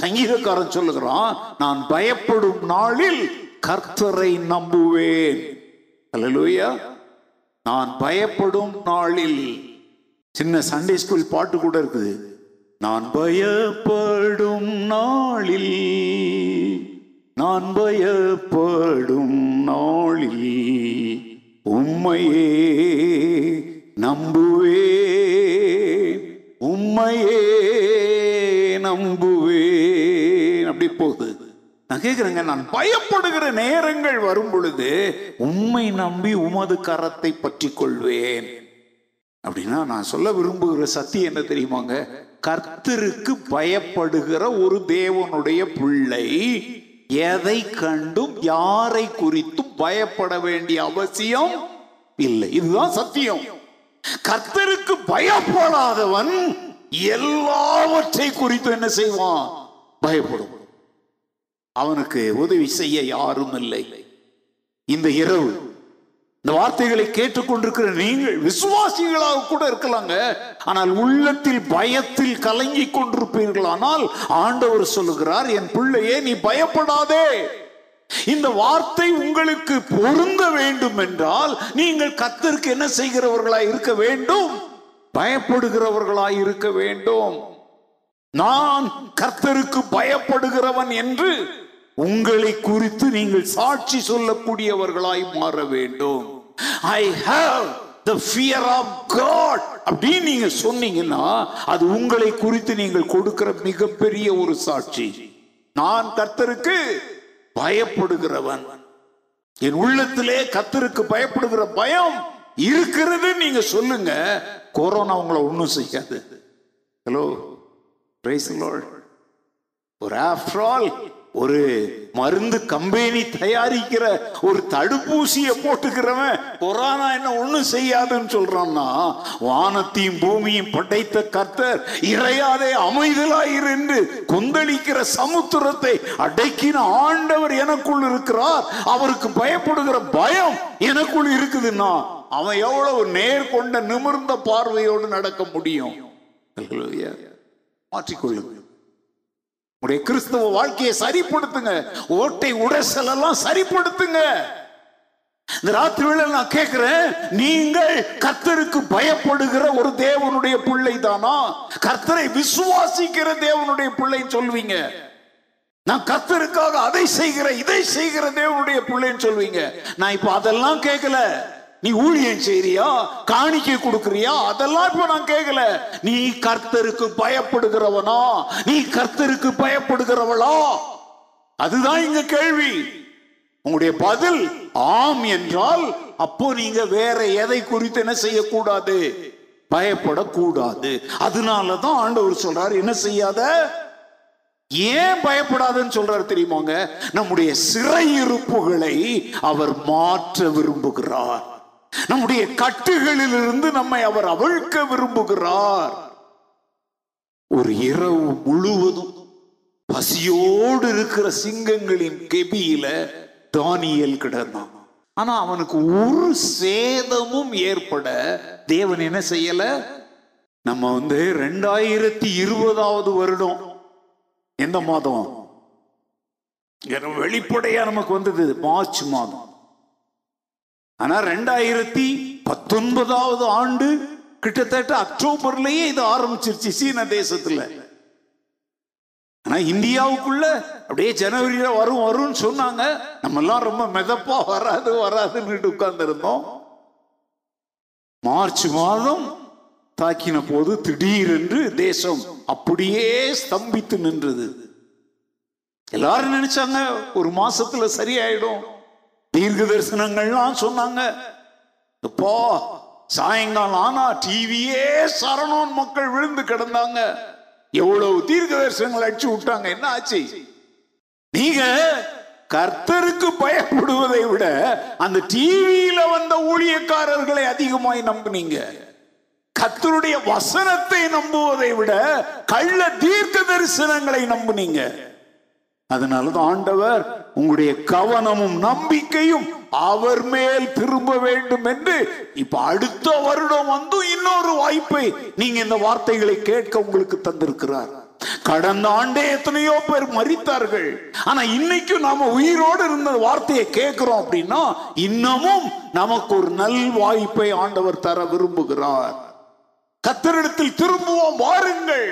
சங்கீதக்காரன் சொல்லுகிறான் நான் பயப்படும் நாளில் கர்த்தரை நம்புவேன். அல்லேலூயா நான் பயப்படும் நாளில் சின்ன சண்டே ஸ்கூல் பாட்டு கூட இருக்குது. நான் பயப்படும் நாளில் நான் பயப்படும் நாளில் உம்மையே நம்புவே உம்மையே நம்புவேன். நான் கேட்குறேங்க நான் பயப்படுகிற நேரங்கள் வரும் பொழுது உண்மை நம்பி உமது கரத்தை பற்றி கொள்வேன் அப்படின்னா நான் சொல்ல விரும்புகிற சத்தியம் என்ன தெரியுமாங்க? கர்த்தருக்கு பயப்படுகிற ஒரு தேவனுடைய பிள்ளை எதை கண்டும் யாரை குறித்தும் பயப்பட வேண்டிய அவசியம் இல்லை. இதுதான் சத்தியம். கர்த்தருக்கு பயப்படாதவன் எல்லாவற்றை குறித்து என்ன செய்வான்? பயப்படும். அவனுக்கு உதவி செய்ய யாரும் இல்லை. இந்த இரவு இந்த வார்த்தைகளை கேட்டுக்கொண்டிருக்கிற நீங்கள் விசுவாசிகளாக கூட இருக்கலாங்க. ஆனால் உள்ளத்தில் பயத்தில் கலங்கி கொண்டிருப்பீர்கள். ஆனால் ஆண்டவர் சொல்லுகிறார் என் பிள்ளையே நீ பயப்படாதே. இந்த வார்த்தை உங்களுக்கு பொருந்த வேண்டும் என்றால் நீங்கள் கத்திற்கு என்ன செய்கிறவர்களாய் இருக்க வேண்டும்? பயப்படுகிறவர்களாய் இருக்க வேண்டும். நான் கர்த்தருக்கு பயப்படுகிறவன் என்று உங்களை குறித்து நீங்கள் சாட்சி சொல்லக்கூடியவர்களாய் மாற வேண்டும். I have the fear of God அப்படின்னு நீங்க சொன்னீங்கன்னா அது உங்களை குறித்து நீங்கள் கொடுக்கிற மிகப்பெரிய ஒரு சாட்சி. நான் கர்த்தருக்கு பயப்படுகிறவன். என் உள்ளத்திலே கத்தருக்கு பயப்படுகிற பயம் இருக்கிறது நீங்க சொல்லுங்க. கொரோனா உங்களை ஒன்றும் செய்யாது. ஹலோ பிரைஸ் லார்ட் ஒரு ஆஃப்டர் ஆல் ஒரு மருந்து கம்பெனி தயாரிக்கிற ஒரு தடுப்பூசியை போட்டுக்கிறவன் கொரோனா என்ன ஒண்ணும் செய்யாதுன்னு சொல்றான்னா வானத்தையும் பூமியும் படைத்த கர்த்தர் இறையாதே அமைதலாயிரு என்று கொந்தளிக்கிற சமுத்திரத்தை அடக்கின ஆண்டவர் எனக்குள் இருக்கிறார். அவருக்கு பயப்படுகிற பயம் எனக்குள் இருக்குதுன்னா அவன் எவ்வளவு நேர் கொண்ட நிமிர்ந்த பார்வையோடு நடக்க முடியும்? மாற்றிக்கொள்ளுங்கள். உடைய கிறிஸ்தவ வாழ்க்கையை சரிப்படுத்துங்க. ஓட்டை உடைசல் எல்லாம் சரிப்படுத்துங்க. இந்த ராத்திரி நான் கேட்கிறேன் நீங்கள் கர்த்தருக்கு பயப்படுகிற ஒரு தேவனுடைய பிள்ளை தானா கர்த்தரை விசுவாசிக்கிற தேவனுடைய பிள்ளை சொல்வீங்க. நான் கர்த்தருக்காக அதை செய்கிற இதை செய்கிற தேவனுடைய பிள்ளைன்னு சொல்வீங்க. நான் இப்ப அதெல்லாம் கேட்கல நீ ஊழியம் செய்றியா? காணிக்கை கொடுக்கறியா? அதெல்லாம் இப்ப நான் கேட்கல நீ கர்த்தருக்கு பயப்படுகிறவனா? நீ கர்த்தருக்கு பயப்படுகிறவளா? அதுதான் இங்க கேள்வி. உங்களுடைய பதில் ஆம் என்றால் அப்போ நீங்க வேற எதை குறித்து என்ன செய்யக்கூடாது? பயப்படக்கூடாது. அதனாலதான் ஆண்டவர் சொல்றாரு என்ன செய்யாத? ஏன் பயப்படாதுன்னு சொல்றாரு தெரியுமாங்க? நம்முடைய சிறையிருப்புகளை அவர் மாற்ற விரும்புகிறார். நம்முடைய கட்டுகளிலிருந்து நம்மை அவர் அவிழ்க்க விரும்புகிறார். ஒரு இரவு முழுவதும் பசியோடு இருக்கிற சிங்கங்களின் கெபியில தானியல் கிடந்தான். ஆனா அவனுக்கு ஒரு சேதமும் ஏற்பட தேவன் என்ன செய்யல? நம்ம வந்து ரெண்டாயிரத்தி இருபதாவது வருடம். எந்த மாதம்? வெளிப்படையா நமக்கு வந்தது மார்ச் மாதம். ஆனா ரெண்டாயிரத்தி பத்தொன்பதாவது ஆண்டு கிட்டத்தட்ட அக்டோபர்லயே இது ஆரம்பிச்சிருச்சு சீன தேசத்துல. ஆனா இந்தியாவுக்குள்ள அப்படியே ஜனவரியில வரும் வரும்னு சொன்னாங்க. நம்ம எல்லாம் ரொம்ப மெதப்பா வராது வராதுன்னு உட்கார்ந்துருந்தோம். மார்ச் மாதம் தாக்கின போது திடீரென்று தேசம் அப்படியே ஸ்தம்பித்து நின்றது. எல்லாரும் நினைச்சாங்க ஒரு மாசத்துல சரியாயிடும். தீர்க்க தரிசனங்கள்லாம் சொன்னாங்க. இப்போ சாயங்காலம் ஆனா டிவியே சரணோன் மக்கள் விழுந்து கிடந்தாங்க. எவ்வளவு தீர்க்க தரிசனங்கள் அடிச்சு விட்டாங்க என்ன ஆச்சு? நீங்க கர்த்தருக்கு பயப்படுவதை விட அந்த டிவியில வந்த ஊழியக்காரர்களை அதிகமாய் நம்புனீங்க. கர்த்தருடைய வசனத்தை நம்புவதை விட கள்ள தீர்க்க தரிசனங்களை நம்புனீங்க. அதனாலதான் ஆண்டவர் உங்களுடைய கவனமும் நம்பிக்கையும் அவர் மேல் திரும்ப வேண்டும் என்று இப்ப அடுத்த வருடம் வந்து இன்னொரு வாய்ப்பை நீங்க இந்த வார்த்தைகளை கேட்க உங்களுக்கு தந்திருக்கிறார். கடந்த ஆண்டே எத்தனையோ பேர் மறித்தார்கள் ஆனா இன்னைக்கும் நாம உயிரோடு இருந்த வார்த்தையை கேட்கிறோம் அப்படின்னா இன்னமும் நமக்கு ஒரு நல் வாய்ப்பை ஆண்டவர் தர விரும்புகிறார். கத்தரிடத்தில் திரும்புவோம் வாருங்கள்.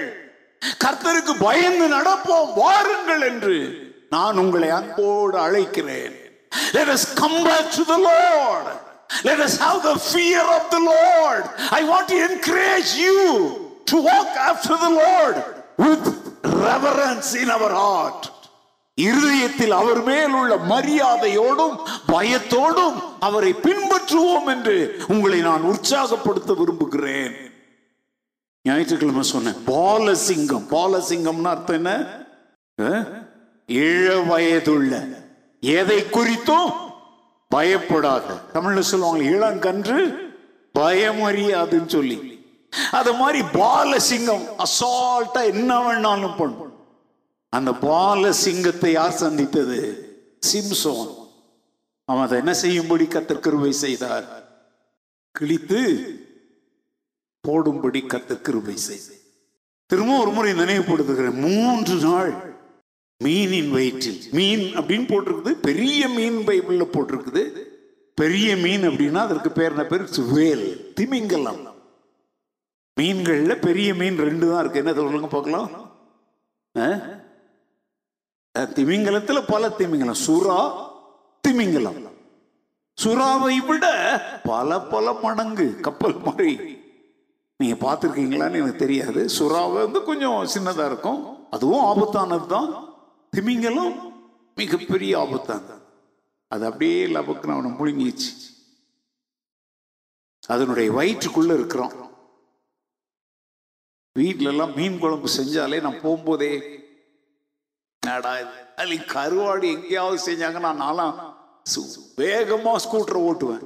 கர்த்தருக்கு பயந்து நடப்போம் வாருங்கள் என்று. நான் உங்களை அன்போடு அழைக்கிறேன் Let us come back to the Lord. Let us have the fear of the Lord. I want to encourage you to walk after the Lord with reverence in our heart. இருதயத்தில் அவர் மேல் உள்ள மரியாதையோடும் பயத்தோடும் அவரை பின்பற்றுவோம் என்று உங்களை நான் உற்சாகப்படுத்த விரும்புகிறேன் ஞாயிற்றுக்கிழமை சொன்னேன் பாலசிங்கம் பாலசிங்கம்னு அர்த்தம் என்ன இள வயதுள்ள எதை குறித்தும் பயப்படாத. தமிழ்ல சொல்லுவாங்க இளங்கன்று பயமறியாதுன்னு சொல்லி. அது மாதிரி பாலசிங்கம் அசால்ட்டா என்ன வேணாலும் பண்ணும். அந்த பாலசிங்கத்தை யார் சந்தித்தது? சிம்சோன். அவன் அதை என்ன செய்யும்படி கத்தர் கிருபை செய்தார்? கிழித்து போடும்படி கத்தர் கிருபை செய்தார். திரும்ப ஒரு முறை நினைவுபடுத்துகிறேன். மூன்று நாள் மீனின் வயிற்றில். மீன் அப்படின்னு போட்டிருக்குது. பெரிய மீன் பைபிளில் போட்டிருக்குது. பெரிய மீன் அப்படின்னா அதற்கு பேர் என்ன? பேர் சுவேல் திமிங்கலம். மீன்களில் பெரிய மீன் ரெண்டு தான் இருக்கு. என்ன சொல்லுங்க பார்க்கலாம்? திமிங்கலத்தில் பல திமிங்கலம். சுறா திமிங்கலம். சுறாவை விட பல பல மடங்கு கப்பல் மாதிரி. நீங்க பார்த்துருக்கீங்களான்னு எனக்கு தெரியாது. சுறாவை வந்து கொஞ்சம் சின்னதா இருக்கும். அதுவும் ஆபத்தானது தான் திமிங்கலம் மிகப்பெரிய ஆபத்தானது அது அப்படியே லபக்குன்னு அவனை முழுங்கிச்சு அதனுடைய வயிற்றுக்குள்ள இருக்கிறோம் வீட்டிலலாம் மீன் குழம்பு செஞ்சாலே நான் போகும்போதே என்னடா இது? அல்லி கருவாடு எங்கேயாவது செஞ்சாங்கன்னா நான்லாம் சு- ஸ்கூட்டரை ஓட்டுவேன்.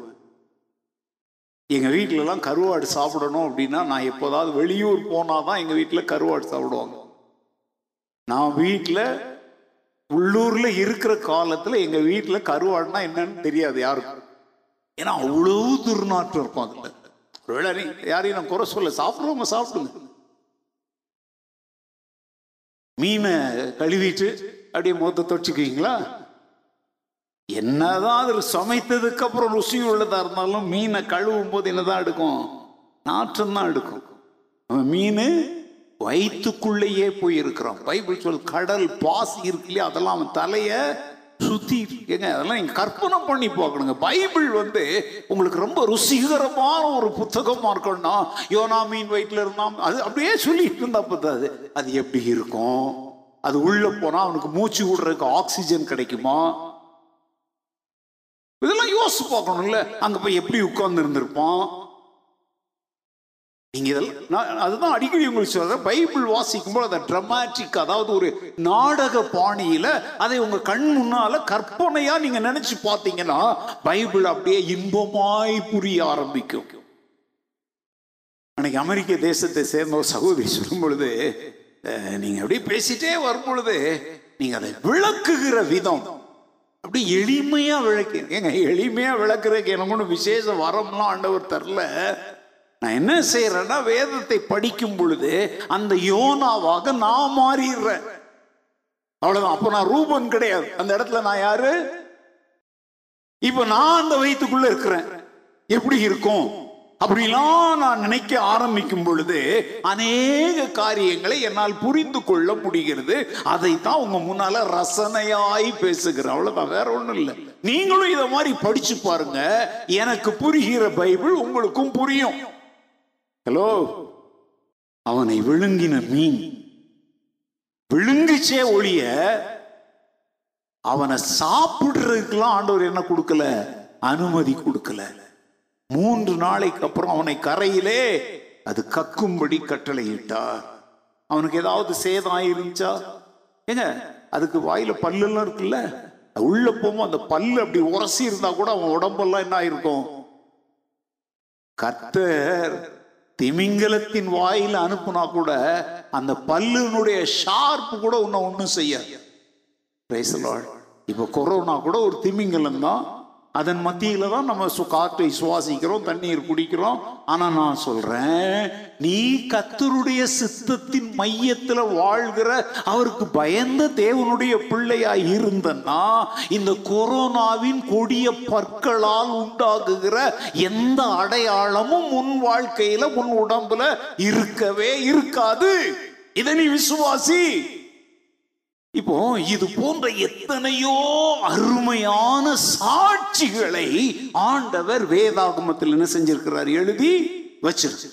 எங்கள் வீட்டிலலாம் கருவாடு சாப்பிடணும் அப்படின்னா நான் எப்போதாவது வெளியூர் போனால் தான் எங்கள் வீட்டில் கருவாடு சாப்பிடுவாங்க. நான் வீட்டில் உள்ளூர்ல இருக்கிற காலத்துல எங்க வீட்டுல கருவாடுனா என்னன்னு தெரியாது யாருக்கும். ஏன்னா அவ்வளவு துர்நாற்றம் இருக்கும் அதுல. ஒருவேளை நீ யாரையும் நான் குறை சொல்ல சாப்பிட்றவங்க சாப்பிடுங்க. மீனை கழுவிட்டு அப்படியே மொத்த தொச்சுக்குவீங்களா என்னதான் அது சமைத்ததுக்கு அப்புறம் ருசி உள்ளதா இருந்தாலும் மீனை கழுவும் போது என்னதான் எடுக்கும்? நாற்றம் தான் எடுக்கும் மீன் வயிற்றுக்குள்ளேயே போயிருக்கிறான். பைபிள் சொல் கடல் பாசி இருக்கு இல்லையா அதெல்லாம் அவன் தலையை சுத்தி ஏங்க அதெல்லாம் நீங்க கற்பனை பண்ணி பார்க்கணுங்க. பைபிள் வந்து உங்களுக்கு ரொம்ப ருசிகரமான ஒரு புத்தகமா இருக்கணும்னா யோனா மீன் வயிற்றுல இருந்தான் அது அப்படியே சொல்லிட்டு இருந்தா பத்தாது. அது எப்படி இருக்கும்? அது உள்ள போனா அவனுக்கு மூச்சு விடுறதுக்கு ஆக்சிஜன் கிடைக்குமா? இதெல்லாம் யோசிச்சு பார்க்கணும்ல. அங்க போய் எப்படி உட்கார்ந்து இருந்திருப்பான்? நீங்க இதெல்லாம் நான் அதுதான் அடிக்கடி உங்களுக்கு சொல்கிறேன் பைபிள் வாசிக்கும்போது அதை ட்ரமாட்டிக் அதாவது ஒரு நாடக பாணியில அதை உங்க கண் முன்னால கற்பனையா நீங்க நினைச்சு பார்த்தீங்கன்னா பைபிள் அப்படியே இன்பமாய் புரிய ஆரம்பிக்கும். அன்னைக்கு அமெரிக்க தேசத்தை சேர்ந்த ஒரு சகோதரி சொல்லும் பொழுது நீங்கள் நீங்க அப்படியே பேசிட்டே வரும் பொழுது நீங்க அதை விளக்குகிற விதம். அப்படி எளிமையா விளக்கு ஏங்க எளிமையா விளக்குறதுக்கு எனக்கு ஒன்று விசேஷ வரம்லாம் ஆண்டவர் தரல. நான் என்ன செய்யறேன்னா வேதத்தை படிக்கும் பொழுது அந்த யோனாவாக நான் மாறிடுறேன். அவ்வளவுதான். அப்ப நான் ரூபன் கிடையாது. அந்த இடத்துல நான் யாரு? இப்ப நான் அந்த வயிற்றுக்குள்ள இருக்கிறேன். எப்படி இருக்கும்? அப்படிலாம் நான் நினைக்க ஆரம்பிக்கும் பொழுது அநேக காரியங்களை என்னால் புரிந்து கொள்ள முடிகிறது. அதைத்தான் உங்க முன்னால ரசனையாய் பேசுகிறேன். அவ்வளவுதான். வேற ஒண்ணும் இல்லை. நீங்களும் இதை மாதிரி படிச்சு பாருங்க. எனக்கு புரிகிற பைபிள் உங்களுக்கும் புரியும். ஹலோ அவனை விழுங்கின மீன். விழுங்குச்சே ஒழிய அவனை சாப்பிடுறதுக்கெல்லாம் ஆண்டவர் என்ன கொடுக்கல? அனுமதி கொடுக்கல. மூன்று நாளைக்கு அப்புறம் அவனை கரையிலே அது கக்கும்படி கட்டளையிட்டார். அவனுக்கு ஏதாவது சேதம் ஆயிருந்துச்சா ஏங்க அதுக்கு வாயில பல்லெல்லாம் இருக்குல்ல? உள்ள போகும்போது அந்த பல்லு அப்படி உரசி இருந்தா கூட அவன் உடம்பெல்லாம் என்ன ஆயிருக்கும்? கத்தர் திமிங்கலத்தின் வாயில அனுப்புனா கூட அந்த பல்லுனுடைய ஷார்ப்பு கூட உன்னை ஒன்றும் செய்யாது. Praise இப்போ கொரோனா கூட ஒரு திமிங்கலம் தான் அதன் மத்தியில தான் நம்ம சு- காற்றை சுவாசிக்கிறோம் தண்ணீர் குடிக்கிறோம். ஆனா நான் சொல்றேன் நீ கத்தருடைய சித்தத்தின் மையத்துல வாழ்கிற அவருக்கு பயந்த தேவனுடைய பிள்ளையாய் இருந்தன்னா இந்த கொரோனாவின் கொடிய பற்களால் உண்டாகுகிற எந்த அடையாளமும் உன் வாழ்க்கையில உன் உடம்புல இருக்கவே இருக்காது. இதை நீ விசுவாசி. இப்போ இது போன்ற எத்தனையோ அருமையான சாட்சிகளை ஆண்டவர் வேதாகமத்தில் என்ன செஞ்சிருக்கிறார்? எழுதி வச்சிருக்கு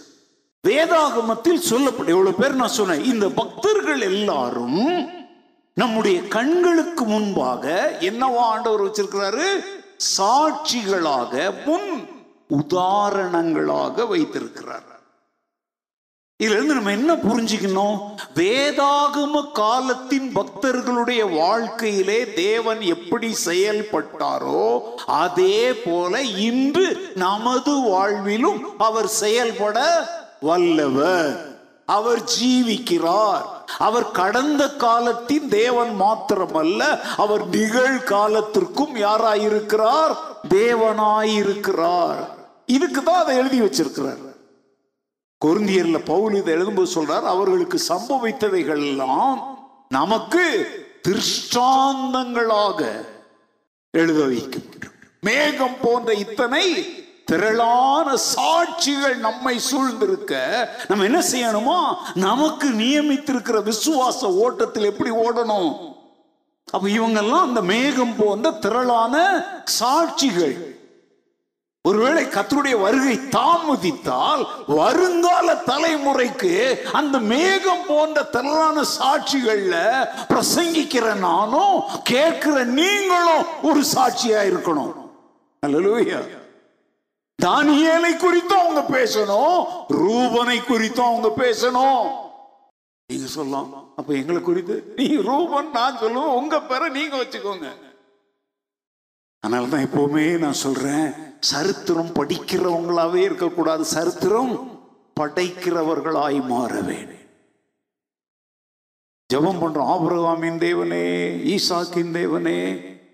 வேதாகமத்தில் சொல்லப்பட்ட எவ்வளவு பேர் நான் சொன்னேன். இந்த பக்தர்கள் எல்லாரும் நம்முடைய கண்களுக்கு முன்பாக என்னவா ஆண்டவர் வச்சிருக்கிறாரு? சாட்சிகளாக முன் உதாரணங்களாக வைத்திருக்கிறார். இதுல இருந்து நம்ம என்ன புரிஞ்சுக்கணும்? வேதாகம காலத்தின் பக்தர்களுடைய வாழ்க்கையிலே தேவன் எப்படி செயல்பட்டாரோ அதே போல இன்று நமது வாழ்விலும் அவர் செயல்பட வல்லவர். அவர் ஜீவிக்கிறார். அவர் கடந்த காலத்தின் தேவன் மாத்திரமல்ல அவர் நிகழ்காலத்திற்கும் யாராயிருக்கிறார்? தேவனாயிருக்கிறார். இதுக்கு தான் அதை எழுதி வச்சிருக்கிறார். கொருந்தியர்ல பவுல் இதை எழுதும்போது சொல்றார் அவர்களுக்கு சம்பவித்தவைகள் எல்லாம் நமக்கு திருஷ்டாந்தங்களாக எழுத வைக்கும் மேகம் போன்ற இத்தனை திரளான சாட்சிகள் நம்மை சூழ்ந்திருக்க நம்ம என்ன செய்யணுமா? நமக்கு நியமித்திருக்கிற விசுவாச ஓட்டத்தில் எப்படி ஓடணும்? அப்ப இவங்கெல்லாம் அந்த மேகம் போன்ற திரளான சாட்சிகள். ஒருவேளை கத்தருடைய வருகை தாமதித்தால் வருங்கால தலைமுறைக்கு அந்த மேகம் போன்ற திரளான சாட்சிகள்ல பிரசங்கிக்கிற நானும் கேட்கிற நீங்களும் ஒரு சாட்சியா இருக்கணும். அல்லேலூயா. தானியலை குறித்தும் அவங்க பேசணும் ரூபனை குறித்தும் அவங்க பேசணும். நீங்க சொல்லலாம். அப்ப எங்களை குறித்து நீ ரூபன் நான் சொல்லுவோம். உங்க பேரை நீங்க வச்சுக்கோங்க. அதனால தான் எப்பவுமே நான் சொல்றேன் சரித்திரம் படிக்கிறவங்களாவே இருக்கக்கூடாது. சரித்திரம் படைக்கிறவர்களாய் மாற வேண்டும். ஜபம் பண்றோம் ஆபிரகாமின் தேவனே ஈசாக்கின் தேவனே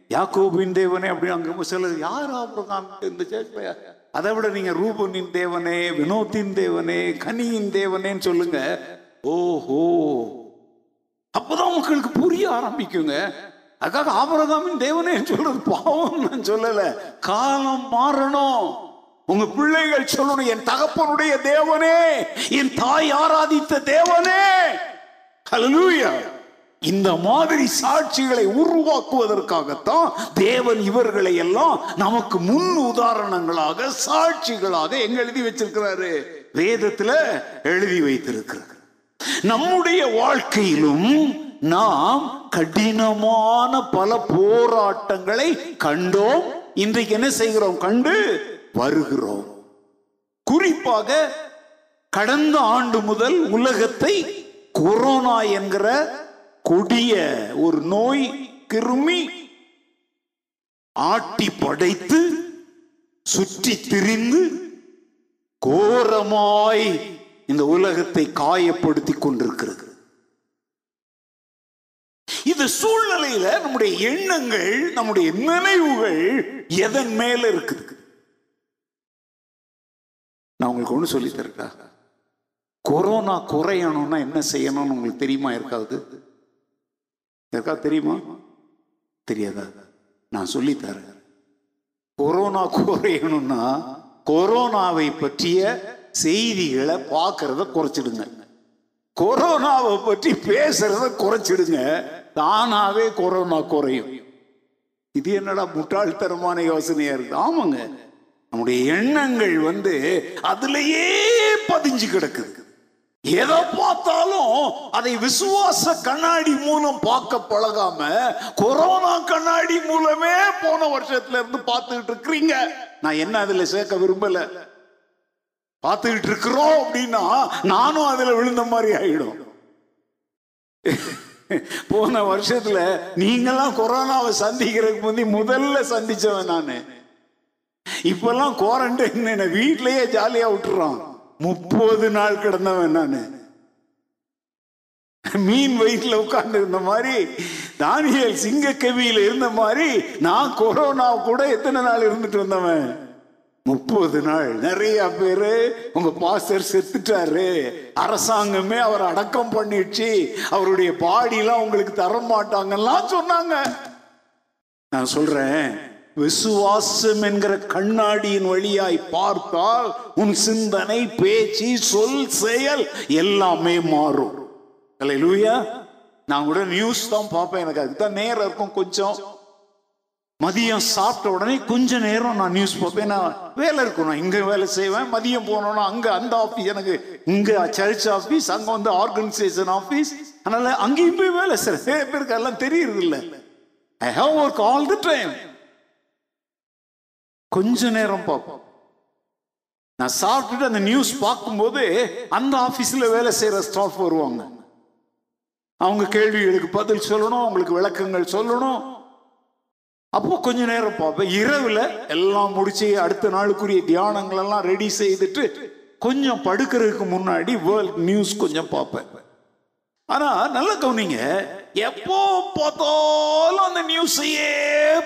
யாக்கோபின் தேவனே அப்படின்னு அங்க சிலர் யார் ஆபிரகாம்? இந்த சேர்க்கல அதை விட நீங்க ரூபனின் தேவனே வினோத்தின் தேவனே கனியின் தேவனேன்னு சொல்லுங்க. ஓஹோ. அப்பதான் மக்களுக்கு புரிய ஆரம்பிக்குங்க. அதுக்காக ஆபரகாமின் தேவனே சொல்றது பாவம் நான் சொல்லல. காலம் மாறணும். உங்க பிள்ளைகள் சொல்லணும் என் தகப்பனுடைய தேவனே என் தாய் ஆராதித்த தேவனே. ஹalleluya இந்த மாதிரி சாட்சிகளை உருவாக்குவதற்காகத்தான் தேவன் இவர்களை எல்லாம் நமக்கு முன் உதாரணங்களாக சாட்சிகளாக எங்க எழுதி வச்சிருக்கிறாரு? வேதத்துல எழுதி வைத்திருக்கிறார். நம்முடைய வாழ்க்கையிலும் நாம் கடினமான பல போராட்டங்களை கண்டோம். இன்றைக்கு என்ன செய்கிறோம்? கண்டு வருகிறோம். குறிப்பாக கடந்த ஆண்டு முதல் உலகத்தை கொரோனா என்கிற கொடிய ஒரு நோய் கிருமி ஆட்டி படைத்து சுற்றி திரிந்து கோரமாய் இந்த உலகத்தை காயப்படுத்தி கொண்டிருக்கிறது. இந்த சூழ்நிலையில நம்முடைய எண்ணங்கள் நம்முடைய நினைவுகள் எதன் மேல இருக்குது? நான் உங்களுக்கு ஒண்ணு சொல்லி தருக்கா கொரோனா குறையணும்னா என்ன செய்யணும்னு உங்களுக்கு தெரியுமா இருக்காது இருக்கா தெரியுமா? தெரியாதா? நான் சொல்லி தரேன். கொரோனா குறையணும்னா கொரோனாவை பற்றிய செய்திகளை பார்க்கறத குறைச்சிடுங்க. கொரோனாவை பற்றி பேசுறத குறைச்சிடுங்க. தானாவே கொரோனா குறையும். இது என்னடா முட்டாள்தனமான யோசனையா இருக்கு? ஆமாங்க. நம்முடைய எண்ணங்கள் வந்து அதுலயே பதிஞ்சு கிடக்குது. எதை பார்த்தாலும் அதை விசுவாச கண்ணாடி மூலம் பார்க்க பழகாம கொரோனா கண்ணாடி மூலமே போன வருஷத்துல இருந்து பார்த்துக்கிட்டு இருக்கிறீங்க. நான் என்ன அதுல சேர்க்க விரும்பல? பார்த்துக்கிட்டு இருக்கிறோம் அப்படின்னா நானும் அதுல விழுந்த மாதிரி ஆயிடும். போன வருஷத்துல நீங்கெல்லாம் கொரோனாவை சந்திக்கிறதுக்கு முந்தி முதல்ல சந்திச்சவன் நான். இப்பெல்லாம் குவாரண்டைன் என்ன வீட்லயே ஜாலியா விட்டுறான். முப்பது நாள் கிடந்தவன் நானு. மீன் வயிற்றுல உட்கார்ந்து இருந்த மாதிரி தானியல் சிங்க கவியில இருந்த மாதிரி நான் கொரோனா கூட எத்தனை நாள் இருந்துட்டு வந்தவன் முப்பது நாள். நிறைய பேரு உங்க பாஸ்டர் செத்துட்டாரு. அரசாங்கமே அவர் அடக்கம் பண்ணிடுச்சு. அவருடைய பாடிலாம் உங்களுக்கு தர மாட்டாங்கலாம் சொன்னாங்க. நான் சொல்றேன் விசுவாசம் என்கிற கண்ணாடியின் வழியாய் பார்த்தால் உன் சிந்தனை பேச்சு சொல் செயல் எல்லாமே மாறும். லூயா நான் கூட நியூஸ் தான் பார்ப்பேன். எனக்கு அதுதான் நேரம் இருக்கும் கொஞ்சம். மதியம் சாப்பிட்ட உடனே கொஞ்ச நேரம் நான் நியூஸ் பார்ப்பேன். நான் வேலை இருக்கும். நான் இங்கே வேலை செய்வேன். மதியம் போனோம்னா அங்கே அந்த ஆஃபீஸ் எனக்கு இங்கே சர்ச் ஆஃபீஸ் அங்கே வந்து ஆர்கனைசேஷன் ஆஃபீஸ் அதனால அங்கேயும் போய் வேலை சார் நிறைய பேருக்கு எல்லாம் தெரியுறது இல்லை I have work all the time கொஞ்ச நேரம் பார்ப்போம். நான் சாப்பிட்டுட்டு அந்த நியூஸ் பார்க்கும்போது அந்த ஆஃபீஸில் வேலை செய்கிற ஸ்டாஃப் வருவாங்க. அவங்க கேள்விகளுக்கு பதில் சொல்லணும். அவங்களுக்கு விளக்கங்கள் சொல்லணும். அப்போ கொஞ்ச நேரம் பார்ப்பேன் இரவுல எல்லாம் முடிச்சு அடுத்த நாளுக்குரிய தியானங்கள் எல்லாம் ரெடி செய்துட்டு கொஞ்சம் படுக்கிறதுக்கு முன்னாடி வேர்ல்ட் நியூஸ் கொஞ்சம் பார்ப்பேன். ஆனா நல்ல கவனிங்க எப்போ பார்த்தாலும் அந்த நியூஸையே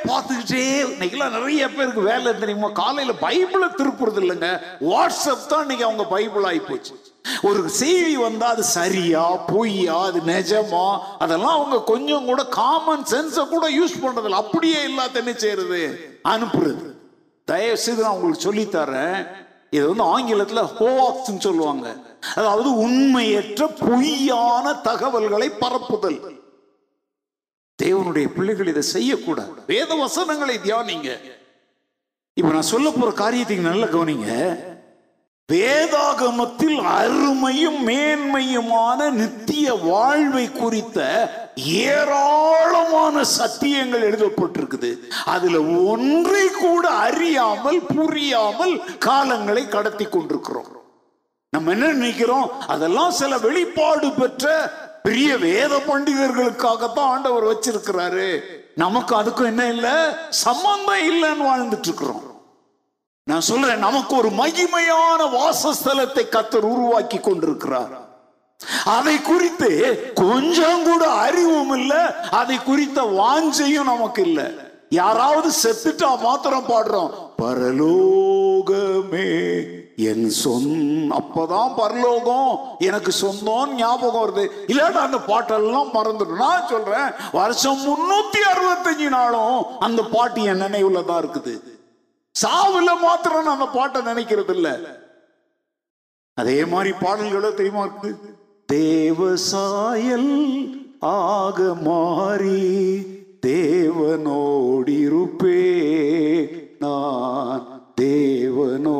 பார்த்துக்கிட்டே இன்னைக்கெல்லாம் நிறைய பேருக்கு வேலை தெரியுமா? காலையில பைபிளை திருப்புறது இல்லைங்க. வாட்ஸ்அப் தான் இன்னைக்கு அவங்க பைபிள் ஆகி போச்சு. ஒரு செய்தி வந்தா அது சரியா பொய்யா அது நிஜமா? அதெல்லாம் அவங்க கொஞ்சம் கூட காமன் சென்ஸை கூட யூஸ் பண்றதில்ல. அப்படியே இல்லாத என்ன செய்யறது? அனுப்புறது. தயவு செய்து நான் உங்களுக்கு சொல்லித்தரேன் இது வந்து ஆங்கிலத்தில் ஹோவாக்ஸ்ன்னு சொல்லுவாங்க. அதாவது உண்மையற்ற பொய்யான தகவல்களை பரப்புதல். தேவனுடைய பிள்ளைகள் இதை செய்யக்கூடாது. வேத வசனங்களை தியானிங்க. இப்ப நான் சொல்ல போற காரியத்துக்கு நல்ல கவனிங்க. வேதாகமத்தில் அருமையும் மேன்மையுமான நித்திய வாழ்வை குறித்த ஏராளமான சத்தியங்கள் எழுதப்பட்டிருக்குது. அதுல ஒன்றை கூட அறியாமல் புரியாமல் காலங்களை கடத்தி கொண்டிருக்கிறோம். நம்ம என்ன நினைக்கிறோம்? அதெல்லாம் சில வெளிப்பாடு பெற்ற பெரிய வேத பண்டிதர்களுக்காகத்தான் ஆண்டவர் வச்சிருக்கிறாரு. நமக்கு அதுக்கும் என்ன இல்ல? சம்பந்தம் இல்லைன்னு வாழ்ந்துட்டு இருக்கிறோம். நான் சொல்றேன் நமக்கு ஒரு மகிமையான வாசஸ்தலத்தை கத்தர் உருவாக்கி கொண்டிருக்கிறார். அதை குறித்து கொஞ்சம் கூட அறிவும் இல்ல அதை குறித்த வாஞ்சையும் நமக்கு இல்ல. யாராவது செத்துட்டா மாத்திரம் பாடுறோம் பரலோகமே என் சொந் அப்பதான் பரலோகம் எனக்கு சொந்தம் ஞாபகம் வருது. இல்லாட்டா அந்த பாட்டெல்லாம் மறந்துடும். நான் சொல்றேன் வருஷம் முன்னூத்தி அறுபத்தஞ்சு நாளும் அந்த பாட்டு என் நினைவுல தான் இருக்குது. சாவுல மாத்திரம் நான் அந்த பாட்டை நினைக்கிறது இல்லை அதே மாதிரி பாடல்களோ தெரியுமா இருக்கு? தேவசாயல் ஆக மாறி தேவனோடிருப்பே. நான் தேவனோடிருப்பே.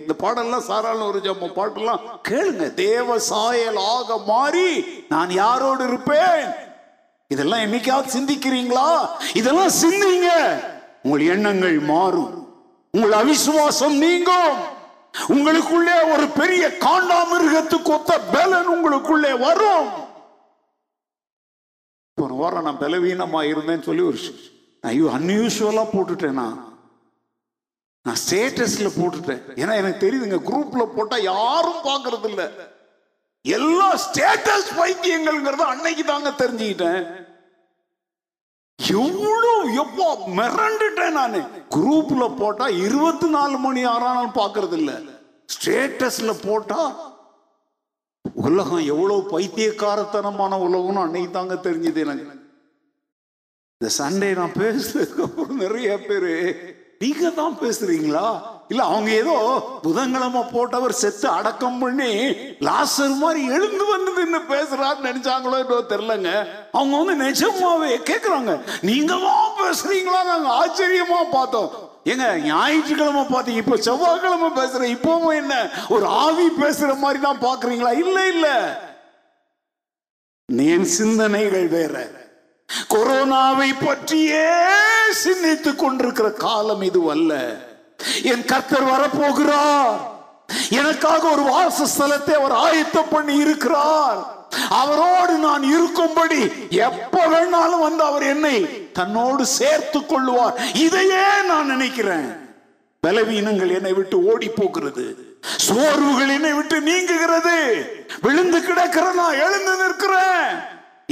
இந்த பாடல்லாம் சாராள ஒரு ஜம்ம பாட்டெல்லாம் கேளுங்க. தேவ சாயல் ஆக மாறி நான் யாரோடு இருப்பேன்? இதெல்லாம் என்னைக்காவது சிந்திக்கிறீங்களா? இதெல்லாம் சிந்திங்க. உங்கள் எண்ணங்கள் மாறும். உங்கள் அவிசுவாசம் நீங்கும். உங்களுக்குள்ளே ஒரு பெரிய காண்டாமிருகத்துக்கு ஒத்த பலன் உங்களுக்குள்ளே வரும். ஒரு வாரம் நான் பலவீனமா இருந்தேன்னு சொல்லி ஒரு ஐயோ அன்யூஷுவலா போட்டுட்டேன்? நான் நான் ஸ்டேட்டஸ்ல போட்டுட்டேன். ஏன்னா எனக்கு தெரியுதுங்க குரூப்ல போட்டா யாரும் பாக்குறது இல்லை எல்லா ஸ்டேட்டஸ் பைத்தியங்கள்ங்கிறத அன்னைக்கு தாங்க தெரிஞ்சுக்கிட்டேன். எவ்வளோ எப்போ மிரண்டுட்டேன் நான். குரூப்ல போட்டா இருபத்தி நாலு மணி ஆறானாலும் பாக்குறது இல்ல ஸ்டேட்டஸ்ல போட்டா உலகம் எவ்வளவு பைத்தியக்காரத்தனமான உலகம்னு அன்னைக்கு தாங்க தெரிஞ்சது எனக்கு. இந்த சண்டே நான் பேசுறதுக்கு அப்புறம் நிறைய பேரு நீங்க தான் பேசுறீங்களா? இல்ல அவங்க ஏதோ புதன்கிழமை போட்டவர் செத்து அடக்கம் பண்ணி லாசர் மாதிரி எழுந்து வந்தது என்ன பேசுறாருன்னு நினைச்சாங்களோ என்னவோ தெரியலங்க. அவங்க வந்து நிஜமாவே கேக்குறாங்க. நீங்க பேசுறீங்களா? நாங்க ஆச்சரியமா பார்த்தோம். ஏங்க ஞாயிற்றுக்கிழமை பார்த்தீங்க இப்போ செவ்வாய்க்கிழமை பேசுறேன். இப்பவும் என்ன ஒரு ஆவி பேசுற மாதிரி தான் பாக்குறீங்களா இல்ல இல்ல. என் சிந்தனைகள் வேற. கொரோனாவை பற்றியே சிந்தித்துக் கொண்டிருக்கிற காலம் இது அல்ல என் கர்த்தர் வரப்போகிறார். எனக்காக ஒரு வாசஸ்தலத்தை அவர் ஆயத்தம் பண்ணி இருக்கிறார். அவரோடு நான் இருக்கும்படி எப்ப வேணாலும் வந்து அவர் என்னை தன்னோடு சேர்த்து கொள்வார். இதையே நான் நினைக்கிறேன். பலவீனங்கள் என்னை விட்டு ஓடி போகிறது சோர்வுகள் என்னை விட்டு நீங்குகிறது. விழுந்து கிடக்கிற நான் எழுந்து நிற்கிறேன்.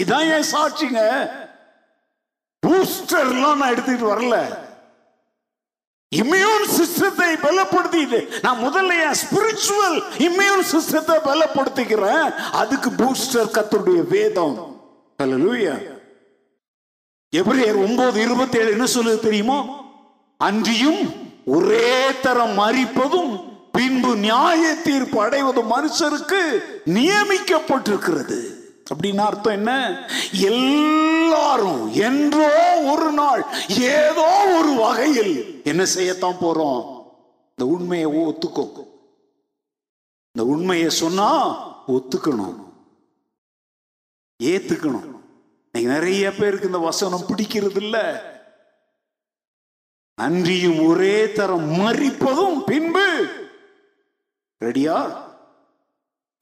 இதான் என் சாட்சிங்க. பூஸ்டர்லாம் நான் எடுத்துட்டு வரல. இம்யூன் சிஸ்டத்தை பலப்படுத்திட்டு நான் முதல்ல என் ஸ்பிரிச்சுவல் இம்யூன் சிஸ்டத்தை பலப்படுத்திக்கிறேன். அதுக்கு பூஸ்டர் கத்தருடைய வேதம். ஹalleluya எபிரேயர் ஒன்பது இருபத்தி ஏழு என்ன சொல்லுது தெரியுமா? அன்றியும் ஒரே தரம் மறிப்பதும் பின்பு நியாய தீர்ப்பு அடைவதும் மனுஷருக்கு நியமிக்கப்பட்டிருக்கிறது. அப்படின்னு அர்த்தம் என்ன? எல்லாரும் என்றோ ஒரு நாள் ஏதோ ஒரு வகையில் என்ன செய்யத்தான் போறோம்? இந்த உண்மையை ஒத்துக்கோ இந்த உண்மையை சொன்னா ஒத்துக்கணும். ஏத்துக்கணும். இன்னைக்கு நிறைய பேருக்கு இந்த வசனம் பிடிக்கிறது இல்ல நன்றியும் ஒரே தரம் மறிப்பதும் பின்பு. ரெடியா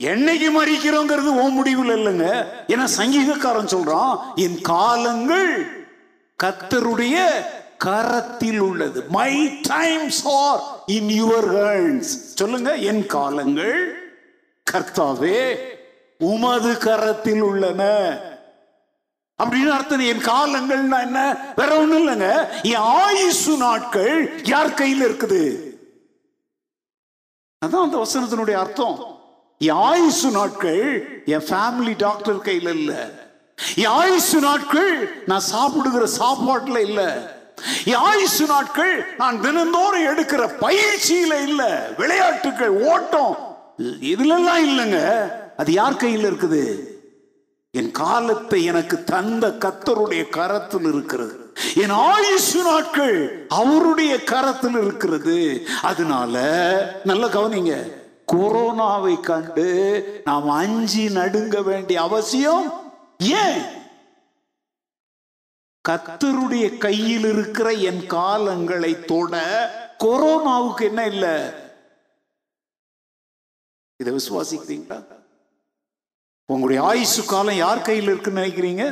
என்னைக்கு மறிக்கிறோங்கிறது ஓ முடிவில் இல்லைங்க. ஏன்னா சங்கீதக்காரன் சொல்றான் என் காலங்கள் கத்தருடைய கரத்தில் உள்ளது. My times are in your hands சொல்லுங்க என் காலங்கள் கர்த்தாவே உமது கரத்தில் உள்ளன. அப்படின்னு அர்த்தம் என் காலங்கள்னா என்ன? வேற ஒண்ணும் இல்லைங்க. என் ஆயுசு நாட்கள் யார் கையில் இருக்குது? அதான் அந்த வசனத்தினுடைய அர்த்தம். என் ஆயுசு நாட்கள் என் ஃபேமிலி டாக்டர் கையில் இல்லை. என் ஆயுசு நாட்கள் நான் சாப்பிடுகிற சாப்பாட்டில் இல்லை. என் ஆயுசு நாட்கள் நான் தினந்தோறும் எடுக்கிற பயிற்சியில இல்லை. விளையாட்டுகள் ஓட்டம் இதுலெல்லாம் இல்லைங்க. அது யார் கையில் இருக்குது? என் காலத்தை எனக்கு தந்த கத்தருடைய கரத்தில் இருக்கிறது. என் ஆயுசு நாட்கள் அவருடைய கரத்தில் இருக்கிறது. அதனால நல்ல கவனிங்க. கொரோனாவை கண்டு நாம் அஞ்சி நடுங்க வேண்டிய அவசியம் ஏன்? கத்தருடைய கையில் இருக்கிற என் காலங்களை தொட கொரோனாவுக்கு என்ன இல்லை? இதை விசுவாசிக்கிறீங்களா? உங்களுடைய ஆயுசு காலம் யார் கையில் இருக்குன்னு நினைக்கிறீங்க?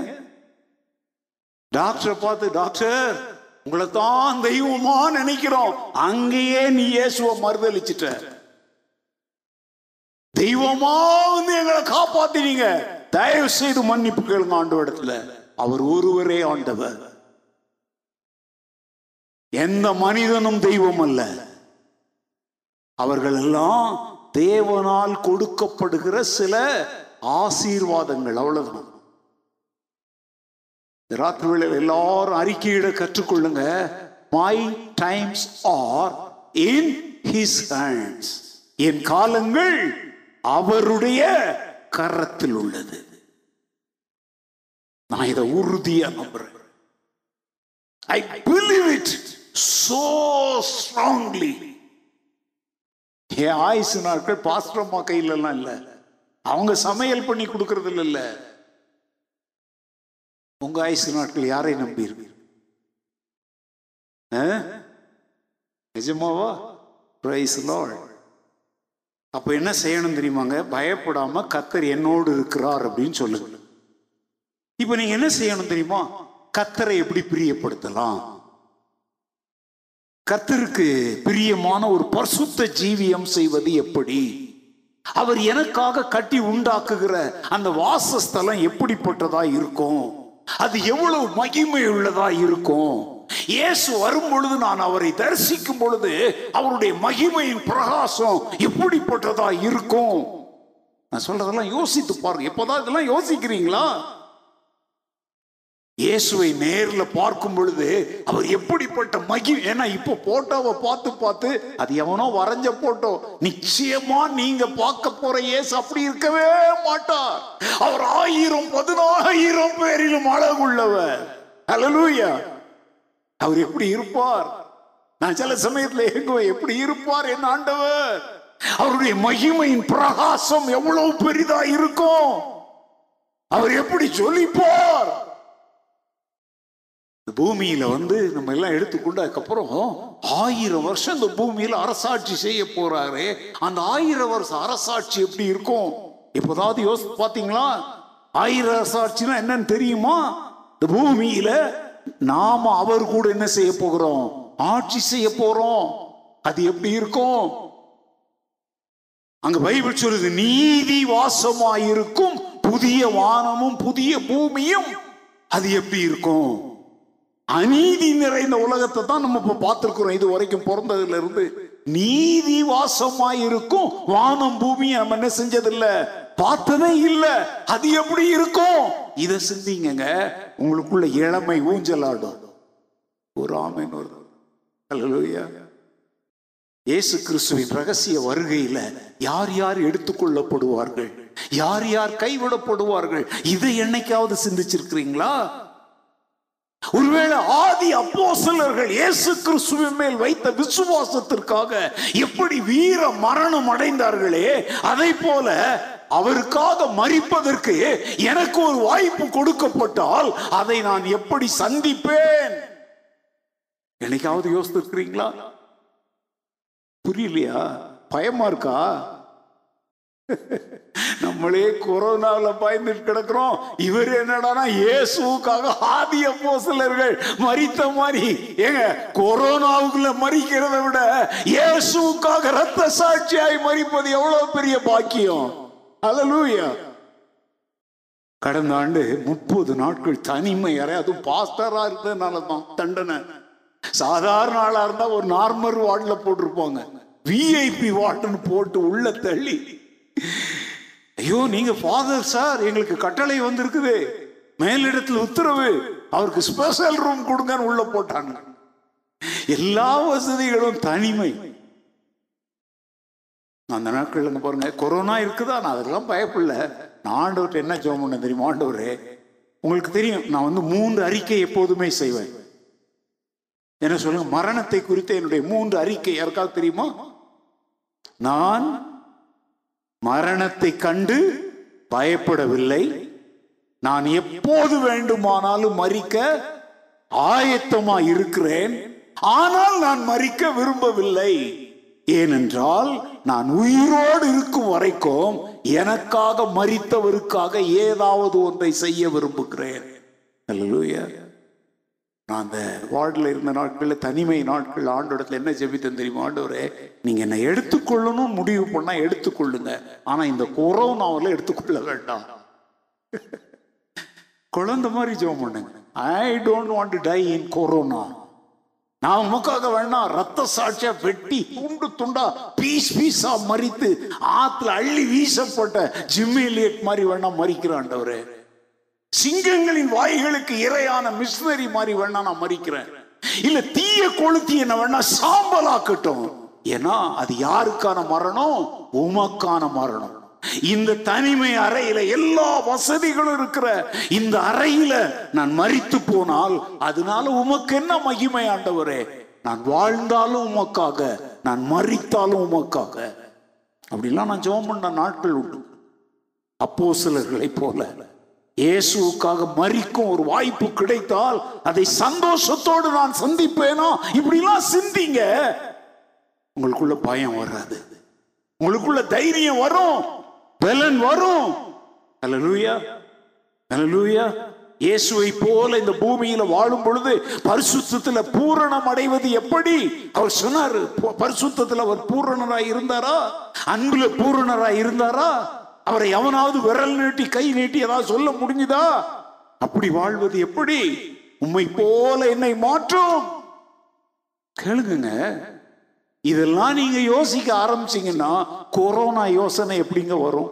டாக்டரை பார்த்து டாக்டர் உங்களை தான் தெய்வமா நினைக்கிறோம். அங்கேயே நீ இயேசுவ மறுதளிச்சிட்ட தெய்வமா வந்து எங்களை காப்பாத்தினீங்க. தயவு செய்து மன்னிப்பு கேளுங்க ஆண்டு இடத்துல அவர் ஒருவரே ஆண்டவர். எந்த மனிதனும் தெய்வம் அல்ல. அவர்கள் எல்லாம் தேவனால் கொடுக்கப்படுகிற சில ஆசீர்வாதங்கள் அவ்வளவுதான். ராத்திரி வேளையில் எல்லாரும் அறிக்கையிட கற்றுக்கொள்ளுங்க. My times are in his hands என் காலங்கள் அவருடைய கரத்தில் உள்ளது. நான் இதை உறுதியா நம்புறேன். I believe it so strongly என் ஆயுசு நாட்கள் பாஸ்டர்மா கையில எல்லாம் இல்ல. அவங்க சமையல் பண்ணி கொடுக்கறது இல்ல. உங்க ஆயுசு நாட்கள் யாரை நம்பி நிஜமாவா? பிரைஸ் லார்ட் அப்போ என்ன செய்யணும் தெரியுமாங்க? பயப்படாம கத்தர் என்னோடு இருக்கிறார் அப்படின்னு சொல்லுங்க இப்போ நீங்க என்ன செய்யணும் தெரியுமா? கத்தரை எப்படி பிரியப்படுத்தலாம்? கத்தருக்கு பிரியமான ஒரு பரிசுத்த ஜீவியம் செய்வது எப்படி? அவர் எனக்காக கட்டி உண்டாக்குகிற அந்த வாசஸ்தலம் எப்படிப்பட்டதா இருக்கும்? அது எவ்வளவு மகிமை உள்ளதா இருக்கும்? இயேசு வரும் பொழுது நான் அவரை தரிசிக்கும் பொழுது அவருடைய மகிமையின் பிரகாசம் எப்படிப்பட்டதா இருக்கும்? நான் சொல்றதெல்லாம் யோசித்து பாருங்க. எப்போதான் இதெல்லாம் யோசிக்கிறீங்களா? இயேசுவை நேர்ல பார்க்கும் பொழுது அவர் எப்படிப்பட்ட மகி ஏன்னா இப்போ போட்டோவை பார்த்து பார்த்து அது எவனோ வரைஞ்ச போட்டோ. நிச்சயமா நீங்க பார்க்க போற இயேசு அப்படி இருக்கவே மாட்டார். அவர் ஆயிரம் பதினாயிரம் பேரிலும் அழகுள்ளவர். அழலூயா அவர் எப்படி இருப்பார்? நான் சில சமயத்தில் இயங்குவேன் எப்படி இருப்பார் என் ஆண்டவர்? அவருடைய மகிமையின் பிரகாசம் எவ்வளவு பெரிதா இருக்கும்? அவர் எப்படி சொல்லிப்பார் இந்த பூமியில வந்து நம்ம எல்லாம் எடுத்துக்கொண்டு அதுக்கப்புறம் ஆயிரம் வருஷம் இந்த பூமியில அரசாட்சி செய்ய போறாரு. அந்த ஆயிரம் வருஷம் அரசாட்சி எப்படி இருக்கும்? எப்போதாவது யோசித்து பாத்தீங்களா? ஆயிரம் அரசாட்சினா என்னன்னு தெரியுமா? இந்த பூமியில நாம அவர் கூட என்ன செய்ய போகிறோம்? ஆட்சி செய்ய போறோம். அது எப்படி இருக்கும்? அங்க பைபிள் சொல்லுது நீதி வாசமாயிருக்கும் புதிய வானமும் புதிய பூமியும். அது எப்படி இருக்கும்? அநீதி நிறைந்த உலகத்தை தான் நம்ம இப்ப பார்த்திருக்கிறோம். இது வரைக்கும் பிறந்ததுல இருந்து நீதி வாசமாயிருக்கும் வானம் பூமியை நம்ம என்ன செஞ்சதில்லை? பார்த்ததே இல்லை. அது எப்படி இருக்கும்? இத சிந்திங்க உங்களுக்குள்ள இளமை ஊஞ்சலாடும். ஒரு ஆமேன் ஒரு இயேசு கிறிஸ்துவின் ரகசிய வருகையில யார் யார் எடுத்துக்கொள்ளப்படுவார்கள்? யார் யார் கைவிடப்படுவார்கள்? இதை என்னைக்காவது சிந்திச்சிருக்கிறீங்களா? ஒருவேளை ஆதி அப்போஸ்தலர்கள் இயேசு கிறிஸ்துவின் மேல் வைத்த விசுவாசத்திற்காக எப்படி வீர மரணம் அடைந்தார்களே? அதை போல அவருக்காக மறிப்பதற்கு எனக்கு ஒரு வாய்ப்பு கொடுக்கப்பட்டால் அதை நான் எப்படி சந்திப்பேன்? என்னைக்காவது யோசித்திருக்கிறீங்களா? புரியலையா? பயமா இருக்கா? நம்மளே கொரோனாவில் பயந்துட்டு கிடக்கிறோம். இவர் என்னடானா இயேசுக்காக ஆதிய போசலர்கள் மறித்த மாதிரி. ஏங்க கொரோனாவுக்குள்ள மறிக்கிறத விட இயேசுக்காக ரத்த சாட்சியாய் மறிப்பது எவ்வளவு பெரிய பாக்கியம்? அலலூயா கடந்த ஆண்டு முப்பது நாட்கள் தனிமை அறை அதுவும் பாஸ்டரா இருந்ததுனால தான் தண்டனை. சாதாரண ஆளா இருந்தா ஒரு நார்மல் வார்டுல போட்டிருப்பாங்க. விஐபி வார்டுன்னு போட்டு உள்ள தள்ளி. ஐயோ நீங்க ஃபாதர் சார் எங்களுக்கு கட்டளை வந்திருக்குது. மேலிடத்தில் உத்தரவு. அவருக்கு ஸ்பெஷல் ரூம் கொடுங்கன்னு உள்ள போட்டாங்க. எல்லா வசதிகளும் தனிமை. அந்த நாட்கள்ல பாருங்க கொரோனா இருக்குதா? நான் அதெல்லாம் பயப்படல. நான் ஆண்டவர்கிட்ட என்ன ஜோம் பண்ண தெரியுமா ஆண்டவரே? உங்களுக்கு தெரியும் நான் வந்து மூன்று அறிக்கை எப்போதுமே செய்வேன். என்ன சொல்லுங்க மரணத்தை குறித்த என்னுடைய மூன்று அறிக்கை யாருக்காவது தெரியுமா? நான் மரணத்தை கண்டு பயப்படவில்லை. நான் எப்போது வேண்டுமானாலும் மறிக்க ஆயத்தமா இருக்கிறேன். ஆனால் நான் மறிக்க விரும்பவில்லை. ஏனென்றால் நான் உயிரோடு இருக்கும் வரைக்கும் எனக்காக மறித்தவருக்காக ஏதாவது ஒன்றை செய்ய விரும்புகிறேன். நான் அந்த வார்டில் இருந்த நாட்களில் தனிமை நாட்கள் ஆண்டோடத்தில் என்ன ஜெபித்தேன் தெரியுமா ஆண்டவரே? நீங்கள் என்னை எடுத்துக்கொள்ளணும் முடிவு பண்ணால் எடுத்துக்கொள்ளுங்க. ஆனால் இந்த கொரோனாவில் எடுத்துக்கொள்ள வேண்டாம். குழந்தை மாதிரி ஜெபம் பண்ணுங்க. I don't want to die in corona நான் உமக்காக வேணா ரத்த சாட்சியா வெட்டி துண்டு துண்டா பீஸ் பீஸா மறித்து ஆத்துல அள்ளி வீசப்பட்ட ஜிம்மிலியட் மாதிரி வேணா மறிக்கிறான்டவரே சிங்கங்களின் வாய்களுக்கு இரையான மிஷினரி மாதிரி வேணா நான் மறிக்கிறேன். இல்ல தீய கொளுத்தி என்ன வேணா சாம்பலாக்கட்டும். ஏன்னா அது யாருக்கான மரணம்? உமக்கான மரணம். இந்த தனிமை அறையில எல்லா வசதிகளும் இருக்கிற இந்த அறையில நான் மறித்து போனால் அதனால உமக்கு என்ன மகிமை ஆண்டவரே? நான் வாழ்ந்தாலும் உமக்காக நான் மறித்தாலும் உமக்காக. அப்படிலாம் நான் ஜெபம் பண்ண நாட்கள் உண்டு. அப்போ போல. இயேசுவுக்காக மறிக்கும் ஒரு வாய்ப்பு கிடைத்தால் அதை சந்தோஷத்தோடு நான் சந்திப்பேனோ? இப்படிலாம் சிந்திங்க. உங்களுக்குள்ள பயம் வராது. உங்களுக்குள்ள தைரியம் வரும். பலன் வரும். அல்லேலூயா அல்லேலூயா இயேசுவை போல இந்த பூமியில வாழும் பொழுது பரிசுத்தத்துல பூரணம் அடைவது எப்படி? அவர் சொன்னார் ப- பரிசுத்தத்துல அவர் பூரணராய் இருந்தாரா? அன்புல பூரணராய் இருந்தாரா? அவரை எவனாவது விரல் நீட்டி கை நீட்டி ஏதாவது சொல்ல முடிஞ்சுதா? அப்படி வாழ்வது எப்படி? உண்மை போல என்னை மாற்றும். கேளுங்க இதெல்லாம் நீங்க யோசிக்க ஆரம்பிச்சீங்கன்னா கொரோனா யோசனை எப்படிங்க வரும்?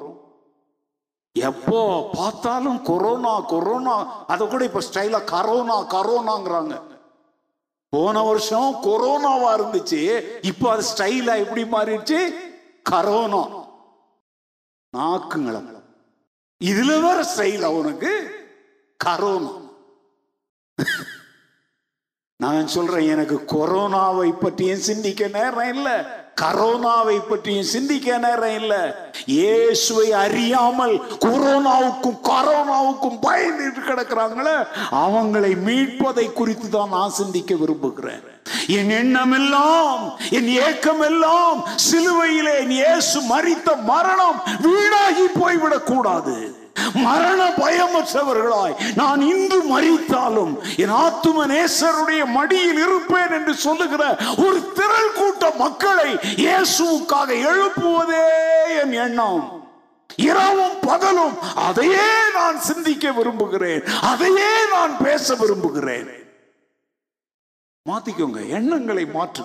எப்போ பார்த்தாலும் கொரோனா கொரோனா அதை கூட இப்ப ஸ்டைலாக கரோனா கரோனாங்கிறாங்க. போன வருஷம் கொரோனாவா இருந்துச்சு இப்போ அது ஸ்டைலா எப்படி மாறிடுச்சு? கரோனா. நாக்குங்கள இதுல வேற ஸ்டைல் அவனுக்கு கரோனா. நான் சொல்றேன் எனக்கு கொரோனாவை பற்றியும் சிந்திக்க நேரம் இல்லை. கரோனாவை பற்றியும் சிந்திக்க நேரம் இல்லை. இயேசுவை அறியாமல் கொரோனாவுக்கும் கரோனாவுக்கும் பயந்துட்டு கிடக்கிறாங்களே அவங்களை மீட்பதை குறித்து தான் நான் சிந்திக்க விரும்புகிறேன். என் எண்ணம் எல்லாம் என் ஏக்கம் எல்லாம் சிலுவையிலே என் இயேசு மரித்த மரணம் வீணாகி போய்விடக் கூடாது மரண பயமற்றவர்களாய் நான் இன்று மறித்தாலும் என் ஆத்தும நேசருடைய மடியில் இருப்பேன் என்று சொல்லுகிற ஒரு திரள் கூட்ட மக்களை இயேசுவுக்காக எழுப்புவதே என் எண்ணம். இரவும் பகலும் அதையே நான் சிந்திக்க விரும்புகிறேன். அதையே நான் பேச விரும்புகிறேன். மாத்திக்கோங்க எண்ணங்களை மாற்று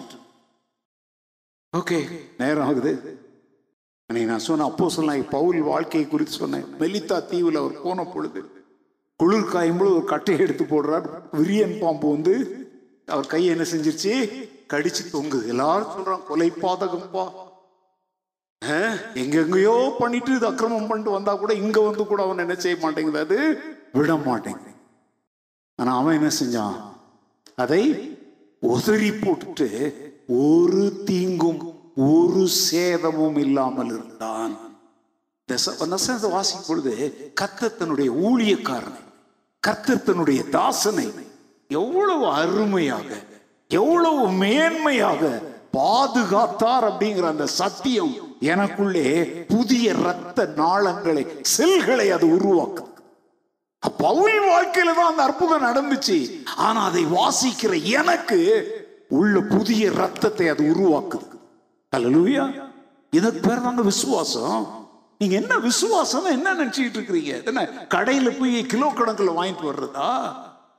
ஓகே நேரம் ஆகுது. அன்னைக்கு நான் சொன்ன அப்போ சொன்ன பவுல் வாழ்க்கையை குறித்து சொன்னேன் மெலித்தா தீவில் அவர் போன பொழுது குளிர் காயும் பொழுது ஒரு கட்டையை எடுத்து போடுறார். விரியன் பாம்பு வந்து அவர் கையை என்ன செஞ்சிருச்சு? கடிச்சு தொங்குது. எல்லாரும் சொல்றான் கொலை பாதகம்பா. எங்கெங்கயோ பண்ணிட்டு இது அக்கிரமம் பண்ணிட்டு வந்தா கூட இங்க வந்து கூட அவன் என்ன செய்ய மாட்டேங்குது அது விட மாட்டேங்குது. ஆனா அவன் என்ன செஞ்சான்? அதை உதறி போட்டுட்டு ஒரு தீங்கும் ஒரு சேதமும் இல்லாமல் இருந்தான். வாசிக்கும் பொழுது கத்தத்தனுடைய ஊழியக்காரனை கத்தத்தனுடைய தாசனை எவ்வளவு அருமையாக எவ்வளவு மேன்மையாக பாதுகாத்தார் அப்படிங்கிற அந்த சத்தியம் எனக்குள்ளே புதிய இரத்த நாளங்களை செல்களை அது உருவாக்குது பவுல் வாழ்க்கையில தான் அந்த அற்புதம் நடந்துச்சு. ஆனா அதை வாசிக்கிற எனக்கு உள்ள புதிய ரத்தத்தை அது உருவாக்குது. கலலூயா இதுக்கு பேர் தாங்க விசுவாசம். நீங்க என்ன விசுவாசம் என்ன நினைச்சிட்டு இருக்கிறீங்க? என்ன கடையில போய் கிலோ கணக்கில் வாங்கிட்டு வர்றதா?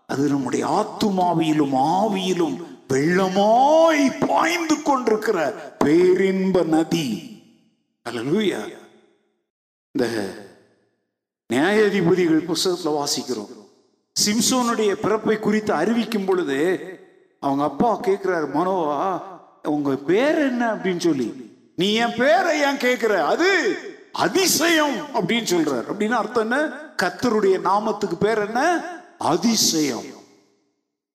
அது நம்முடைய ஆத்துமாவியிலும் ஆவியிலும் வெள்ளமாய் பாய்ந்து கொண்டிருக்கிற பேரின்ப நதி. அல்லேலூயா இந்த நியாயாதிபதிகள் புஸ்தகத்தில் வாசிக்கிறோம். சிம்சோனுடைய பிறப்பை குறித்து அறிவிக்கும் பொழுது அவங்க அப்பா கேட்கிறாரு மனோவா உங்க பேர் என்ன அப்படின்னு சொல்லி. நீ என் பேரை ஏன் கேட்கிற அது அதிசயம் அப்படின்னு சொல்றாரு. அப்படின்னு அர்த்தம் என்ன? கத்தருடைய நாமத்துக்கு பேர் என்ன? அதிசயம்.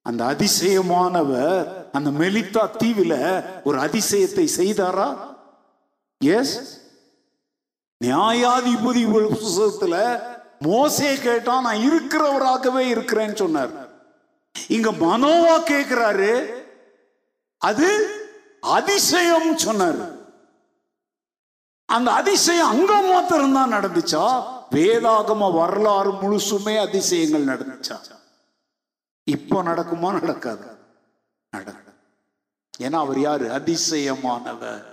அந்த அதிசயமானவர் அந்த மெலித்தா தீவில ஒரு அதிசயத்தை செய்தாரா? எஸ் நியாயாதிபதி புஸ்தகத்துல மோசே கேட்டா நான் இருக்கிறவராகவே இருக்கிறேன்னு சொன்னார். இங்க மனோவா கேட்கிறாரு அது அதிசயம் சொன்னார். அந்த அதிசயம் அங்க மாத்திரம் தான் நடந்துச்சா? வேதாகம வரலாறு முழுசுமே அதிசயங்கள் நடந்துச்சா? இப்போ நடக்குமா? நடக்காது. நடக்கும் ஏன்னா அவர் யாரு? அதிசயமானவர்.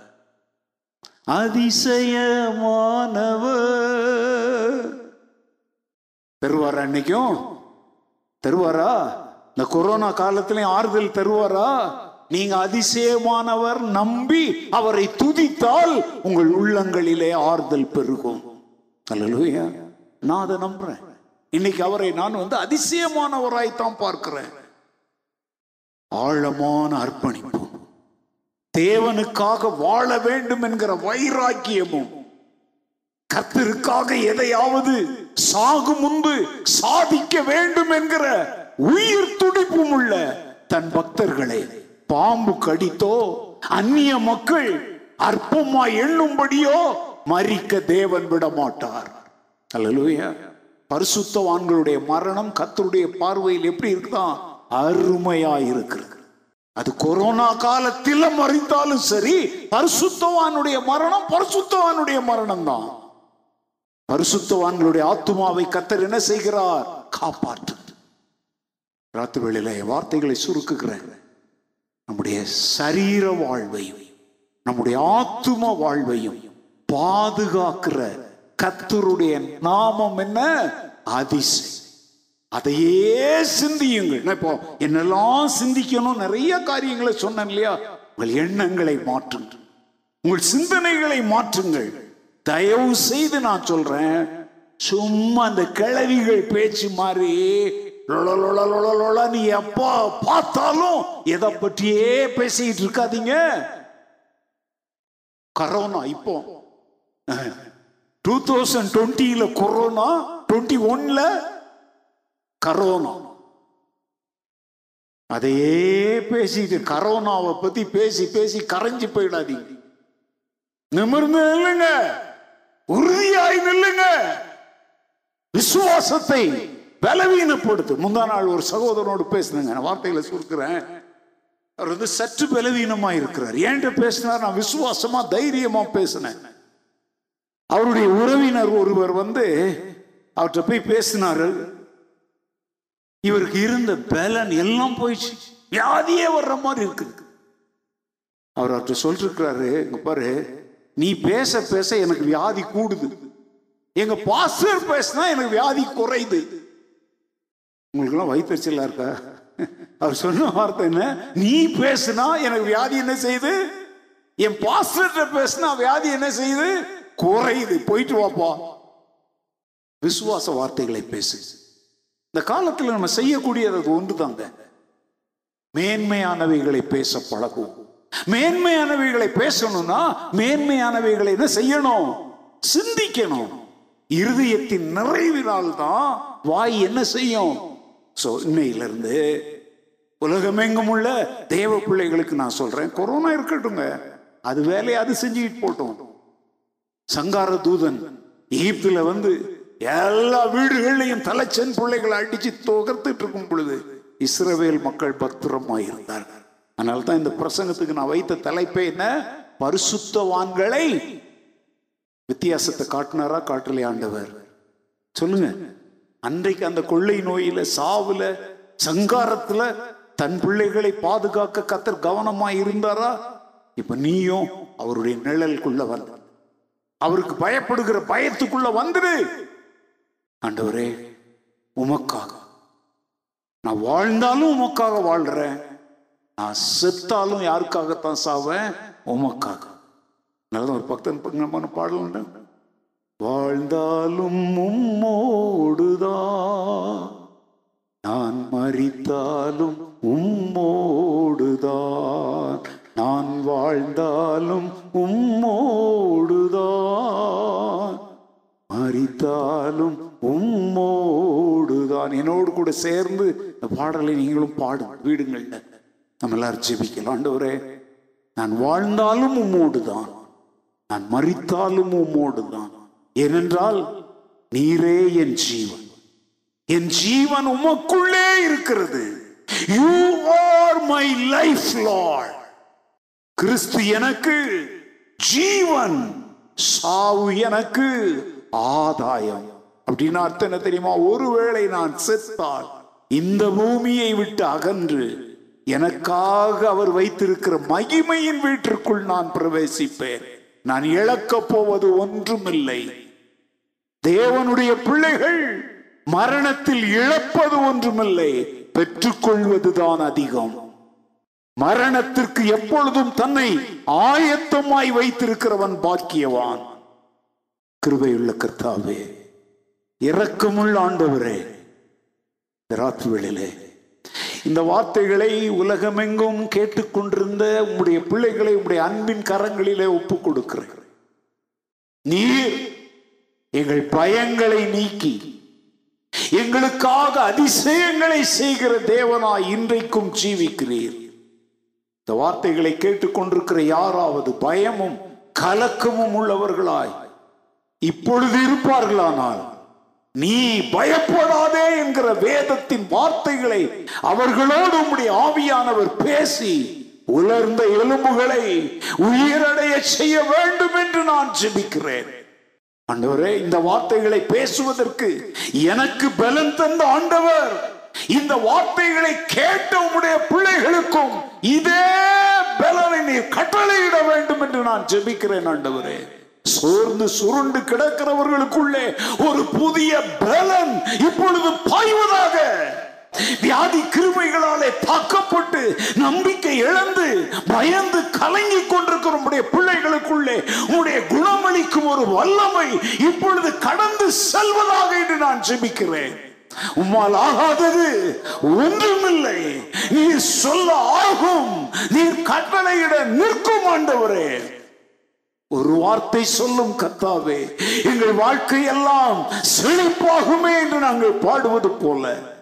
அதிசயமானவர். தருவாரா இன்னைக்கும்? தருவாரா? இந்த கொரோனா காலத்திலையும் ஆறுதல் தருவாரா? நீங்க அதிசயமானவர் நம்பி அவரை துதித்தால் உங்கள் உள்ளங்களிலே ஆறுதல் பெருகும். அல்லேலூயா. நான் அதை நம்புறேன். இன்னைக்கு அவரை நான் வந்து அதிசயமானவராய்த்தான் பார்க்கிறேன். ஆழமான அர்ப்பணிப்பு. தேவனுக்காக வாழ வேண்டும் என்கிற வைராக்கியமும். கத்திற்காக எதையாவது சாகு முன்பு சாதிக்க வேண்டும் என்கிற உயிர் துடிப்பும் உள்ள தன் பக்தர்களை பாம்பு கடித்தோ அந்நிய மக்கள் அற்பமா எண்ணும்படியோ மறிக்க தேவன் விட மாட்டார் அல்லேலூயா. பரிசுத்தவான்களுடைய மரணம் கத்தருடைய பார்வையில் எப்படி இருக்குதான் அருமையா இருக்கிறது. அது கொரோனா காலத்தில் மறித்தாலும் சரி பரிசுத்தவானுடைய மரணம் பரிசுத்தவானுடைய மரணம் தான் பரிசுத்தவான்களுடைய ஆத்துமாவை கத்தர் என்ன செய்கிறார்? காப்பாற்று ராத்திரி வேளையில என் வார்த்தைகளை சுருக்குகிறேன். நம்முடைய சரீர வாழ்வையும் நம்முடைய ஆத்தும வாழ்வையும் பாதுகாக்கிற கத்தருடைய நாமம் என்ன? அதிசயம். அதையே சிந்தியுங்கள். இப்போ என்னெல்லாம் சிந்திக்கணும் நிறைய காரியங்களை சொன்னேன் இல்லையா? உங்கள் எண்ணங்களை மாற்றுங்கள். உங்கள் சிந்தனைகளை மாற்றுங்கள். தயவு செய்து நான் சொல்றேன் சும்மா அந்த கிளவிகள் பேச்சு மாதிரி நீ எப்போ பார்த்தாலும் எதை பற்றியே பேசிட்டு இருக்காதீங்க. கரோனா இப்போ. டூ தௌசண்ட் டுவெண்ட்டில கொரோனா டுவெண்ட்டி ஒன்ல கரோனா. அதையே பேசிட்டு கரோனாவை பத்தி பேசி பேசி கரைஞ்சு போயிடாதீங்க. நிமிர்ந்து நில்லுங்க. உறுதியாய் நில்லுங்க. விசுவாசத்தை பலவீனப்படுத்து. முந்தா நாள் ஒரு சகோதரனோடு பேசுனேங்க. நான் வார்த்தைகளை சுருக்கிறேன். அவர் வந்து சற்று பலவீனமா இருக்கிறார். ஏன்ட்டு பேசினார்? நான் விசுவாசமா தைரியமா பேசினேன். அவருடைய உறவினர் ஒருவர் வந்து அவர்கிட்ட போய் பேசினாரு இவருக்கு இருந்த பலன் எல்லாம் போயிடுச்சு. வியாதியே வர்ற மாதிரி இருக்குது. அவர் அவர்கிட்ட சொல்லிருக்கிறாரு இங்க பாரு நீ பேச பேச எனக்கு வியாதி கூடுது. எங்க பாஸ்டர் பேசினா எனக்கு வியாதி குறையுது. உங்களுக்கெல்லாம் வயிற்றுச்சலா இருக்கா? அவர் சொன்ன வார்த்தை என்ன? நீ பேசுனா எனக்கு வியாதி என்ன செய்யுது? என் பாஸ்டர் பேசினா வியாதி என்ன செய்யுது? குறையுது. போயிட்டு வாப்பா. விசுவாச வார்த்தைகளை பேசு. இந்த காலத்தில் நம்ம செய்யக்கூடியது ஒன்று தாங்க மேன்மையானவைகளை பேச பழகும். மேன்மையானவைகளை பேசணும்னா மேன்மையானவைகளை என்ன செய்யணும்? சிந்திக்கணும். இருதயத்தின் நிறைவினால் தான் வாய் என்ன செய்யும்? சோ இன்னையிலிருந்து உலகமெங்கும் உள்ள தேவ பிள்ளைகளுக்கு நான் சொல்றேன். கொரோனா இருக்கட்டுங்க அது வேலையை அது செஞ்சுக்கிட்டு போட்டோம். சங்கார தூதன் எகிப்துல வந்து எல்லா வீடுகள்லையும் தலைச்சன் பிள்ளைகளை அடிச்சு துகர்த்துட்டு இருக்கும் பொழுது இஸ்ரவேல் மக்கள் பத்திரமாக இருந்தார்கள் அதனால தான் இந்த பிரசங்கத்துக்கு நான் வைத்த தலைப்பே என்ன? பரிசுத்தவான்களை வித்தியாசத்தை காட்டினாரா காட்டலையாண்டவர் சொல்லுங்க. அன்றைக்கு அந்த கொள்ளை நோயில சாவுல சங்காரத்துல தன் பிள்ளைகளை பாதுகாக்க கத்தர் கவனமா இருந்தாரா? இப்ப நீயும் அவருடைய நிழலுக்குள்ள வந்த அவருக்கு பயப்படுகிற பயத்துக்குள்ள வந்துடு ஆண்டவரே உமக்காக. நான் வாழ்ந்தாலும் உமக்காக வாழ்றேன். நான் செத்தாலும் யாருக்காகத்தான் சாவேன்? உமக்காக. நல்ல ஒரு பக்தன் பங்கமான பாடல் உண்டு வாழ்ந்தாலும் உம்மோடுதான் நான் மறித்தாலும் உம்மோடுதான் நான் வாழ்ந்தாலும் உம்மோடுதான் மறித்தாலும் உம்மோடுதான். என்னோடு கூட சேர்ந்து இந்த பாடலை நீங்களும் பாடும் வீடுங்கள்ல. நம்ம எல்லாரும் ஜெபிக்கலாம். ஆண்டவரே நான் வாழ்ந்தாலும் உம்மோடுதான். நான் மறித்தாலும் உம்மோடுதான். ஏனென்றால் நீரே என் ஜீவன். என் ஜீவன் உமக்குள்ளே இருக்கிறது. You are my life Lord Christ எனக்கு ஜீவன் சாவு எனக்கு ஆதாயம். அப்படின்னு அர்த்தம் என்ன தெரியுமா? ஒருவேளை நான் செத்தால் இந்த பூமியை விட்டு அகன்று எனக்காக அவர் வைத்திருக்கிற மகிமையின் வீட்டிற்குள் நான் பிரவேசிப்பேன். நான் இழக்கப் போவது ஒன்றுமில்லை. தேவனுடைய பிள்ளைகள் மரணத்தில் இழப்பது ஒன்றுமில்லை பெற்றுக்கொள்வதுதான் அதிகம். மரணத்திற்கு எப்பொழுதும் தன்னை ஆயத்தமாய் வைத்திருக்கிறவன் பாக்கியவான். கிருபையுள்ள கர்த்தாவே இரக்கமுள்ள ஆண்டவரே இந்த இந்த வார்த்தைகளை உலகமெங்கும் கேட்டுக்கொண்டிருந்த உம்முடைய பிள்ளைகளை உம்முடைய அன்பின் கரங்களிலே ஒப்புக் கொடுக்கிறேன் நீர் எங்கள் பயங்களை நீக்கி எங்களுக்காக அதிசயங்களை செய்கிற தேவனாய் இன்றைக்கும் ஜீவிக்கிறீர். இந்த வார்த்தைகளை கேட்டுக்கொண்டிருக்கிற யாராவது பயமும் கலக்கமும் உள்ளவர்களாய் இப்பொழுது இருப்பார்களானால் நீ பயப்படாதே என்கிற வேதத்தின் வார்த்தைகளை அவர்களோடு உம்முடைய ஆவியானவர் பேசி உலர்ந்த எலும்புகளை உயிரடைய செய்ய வேண்டும் என்று நான் ஜெபிக்கிறேன். ஆண்டவரே இந்த வார்த்தைகளை பேசுவதற்கு எனக்கு பலன் தந்த ஆண்டவர். இந்த வார்த்தைகளை கேட்ட உம்முடைய பிள்ளைகளுக்கும் இதே பலனை நீர் கட்டளையிட வேண்டும் என்று நான் ஜெபிக்கிறேன் ஆண்டவரே. சோர்ந்து சுருண்டு கிடக்கிறவர்களுக்குள்ளே ஒரு புதிய பலன் இப்பொழுது பாய்வதாக வியாதி கிருமைகளாலே தாக்கப்பட்டு நம்பிக்கை இழந்து பயந்து கலங்கி கொண்டிருக்கிற உடைய பிள்ளைகளுக்குள்ளே உடைய குணமளிக்கும் ஒரு வல்லமை இப்பொழுது கடந்து செல்வதாக என்று நான் ஜெபிக்கிறேன். உம்மால் ஆகாதது ஒன்றுமில்லை. நீர் சொல்ல ஆகும் நீர் கட்டளையிட நிற்கும் ஆண்டவரே. ஒரு வார்த்தை சொல்லும் கத்தாவே எங்கள் வாழ்க்கை எல்லாம் செழிப்பாகுமே என்று நாங்கள் பாடுவது போல.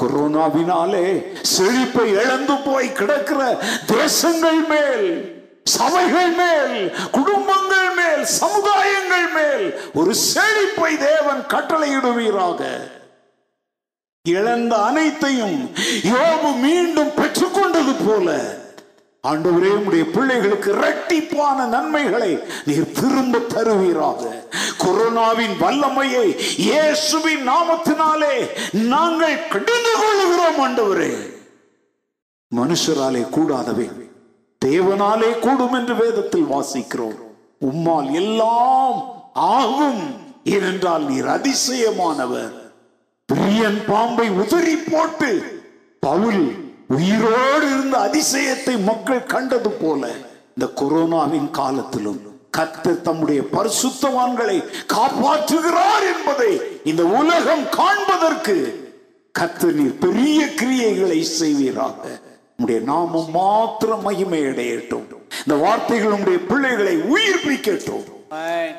கொரோனாவினாலே செழிப்பை இழந்து போய் கிடக்கிற தேசங்கள் மேல் சபைகள் மேல் குடும்பங்கள் மேல் சமுதாயங்கள் மேல் ஒரு செழிப்பை தேவன் கட்டளையிடுவீராக. இழந்த அனைத்தையும் யோபு மீண்டும் பெற்றுக்கொண்டது போல. ஆண்டவரே உடைய பிள்ளைகளுக்கு இரட்டிப்பான நன்மைகளை நீர் திரும்ப தருவீராக. கொரோனாவின் வல்லமையை இயேசுவின் நாமத்தினாலே நாங்கள் கடிந்து கொள்ளுகிறோம் ஆண்டவரே. மனுஷராலே கூடாதவை தேவனாலே கூடும் என்று வேதத்தில் வாசிக்கிறோம். உம்மால் எல்லாம் ஆகும் ஏனென்றால் நீர் அதிசயமானவர். பிரியன் பாம்பை உதறி போட்டு பவுல் உயிரோடு இருந்த அதிசயத்தை மக்கள் கண்டது போல இந்த கொரோனாவின் காலத்திலும் கர்த்தர் தம்முடைய பரிசுத்தவான்களை காப்பாற்றுகிறார் என்பதை இந்த உலகம் காண்பதற்கு கர்த்தர் நீர் பெரிய கிரியைகளை செய்வீராக. உடைய நாமம் மாத்திரம் மகிமை அடையட்டும். இந்த வார்த்தைகள் உடைய பிள்ளைகளை உயிர்ப்பிக்கட்டும்.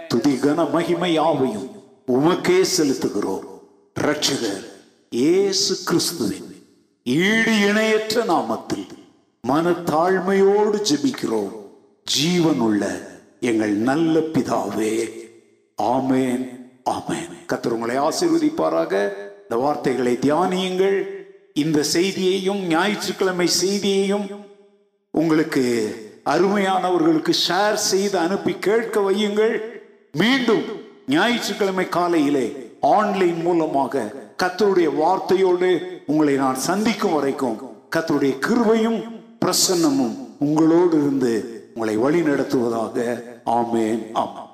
துதி கன மகிமை யாவையும் உமக்கே செலுத்துகிறோம். ரட்சகர் இயேசு கிறிஸ்துவின் ஈடு இணையற்ற நாமத்தில் மனத்தாழ்மையோடு ஜெபிக்கிறோம். ஜீவனுள்ள எங்கள் நல்ல பிதாவே. ஆமேன் ஆமேன். கத்தருங்களை உங்களை ஆசீர்வதிப்பாராக. இந்த வார்த்தைகளை தியானியுங்கள். இந்த செய்தியையும் ஞாயிற்றுக்கிழமை செய்தியையும் உங்களுக்கு அருமையானவர்களுக்கு ஷேர் செய்து அனுப்பி கேட்க வையுங்கள். மீண்டும் ஞாயிற்றுக்கிழமை காலையிலே ஆன்லைன் மூலமாக கத்தருடைய வார்த்தையோடு உங்களை நான் சந்திக்கும் வரைக்கும் கத்தருடைய கிருபையும் பிரசன்னமும் உங்களோடு இருந்து உங்களை வழி நடத்துவதாக ஆமேன். ஆமாம்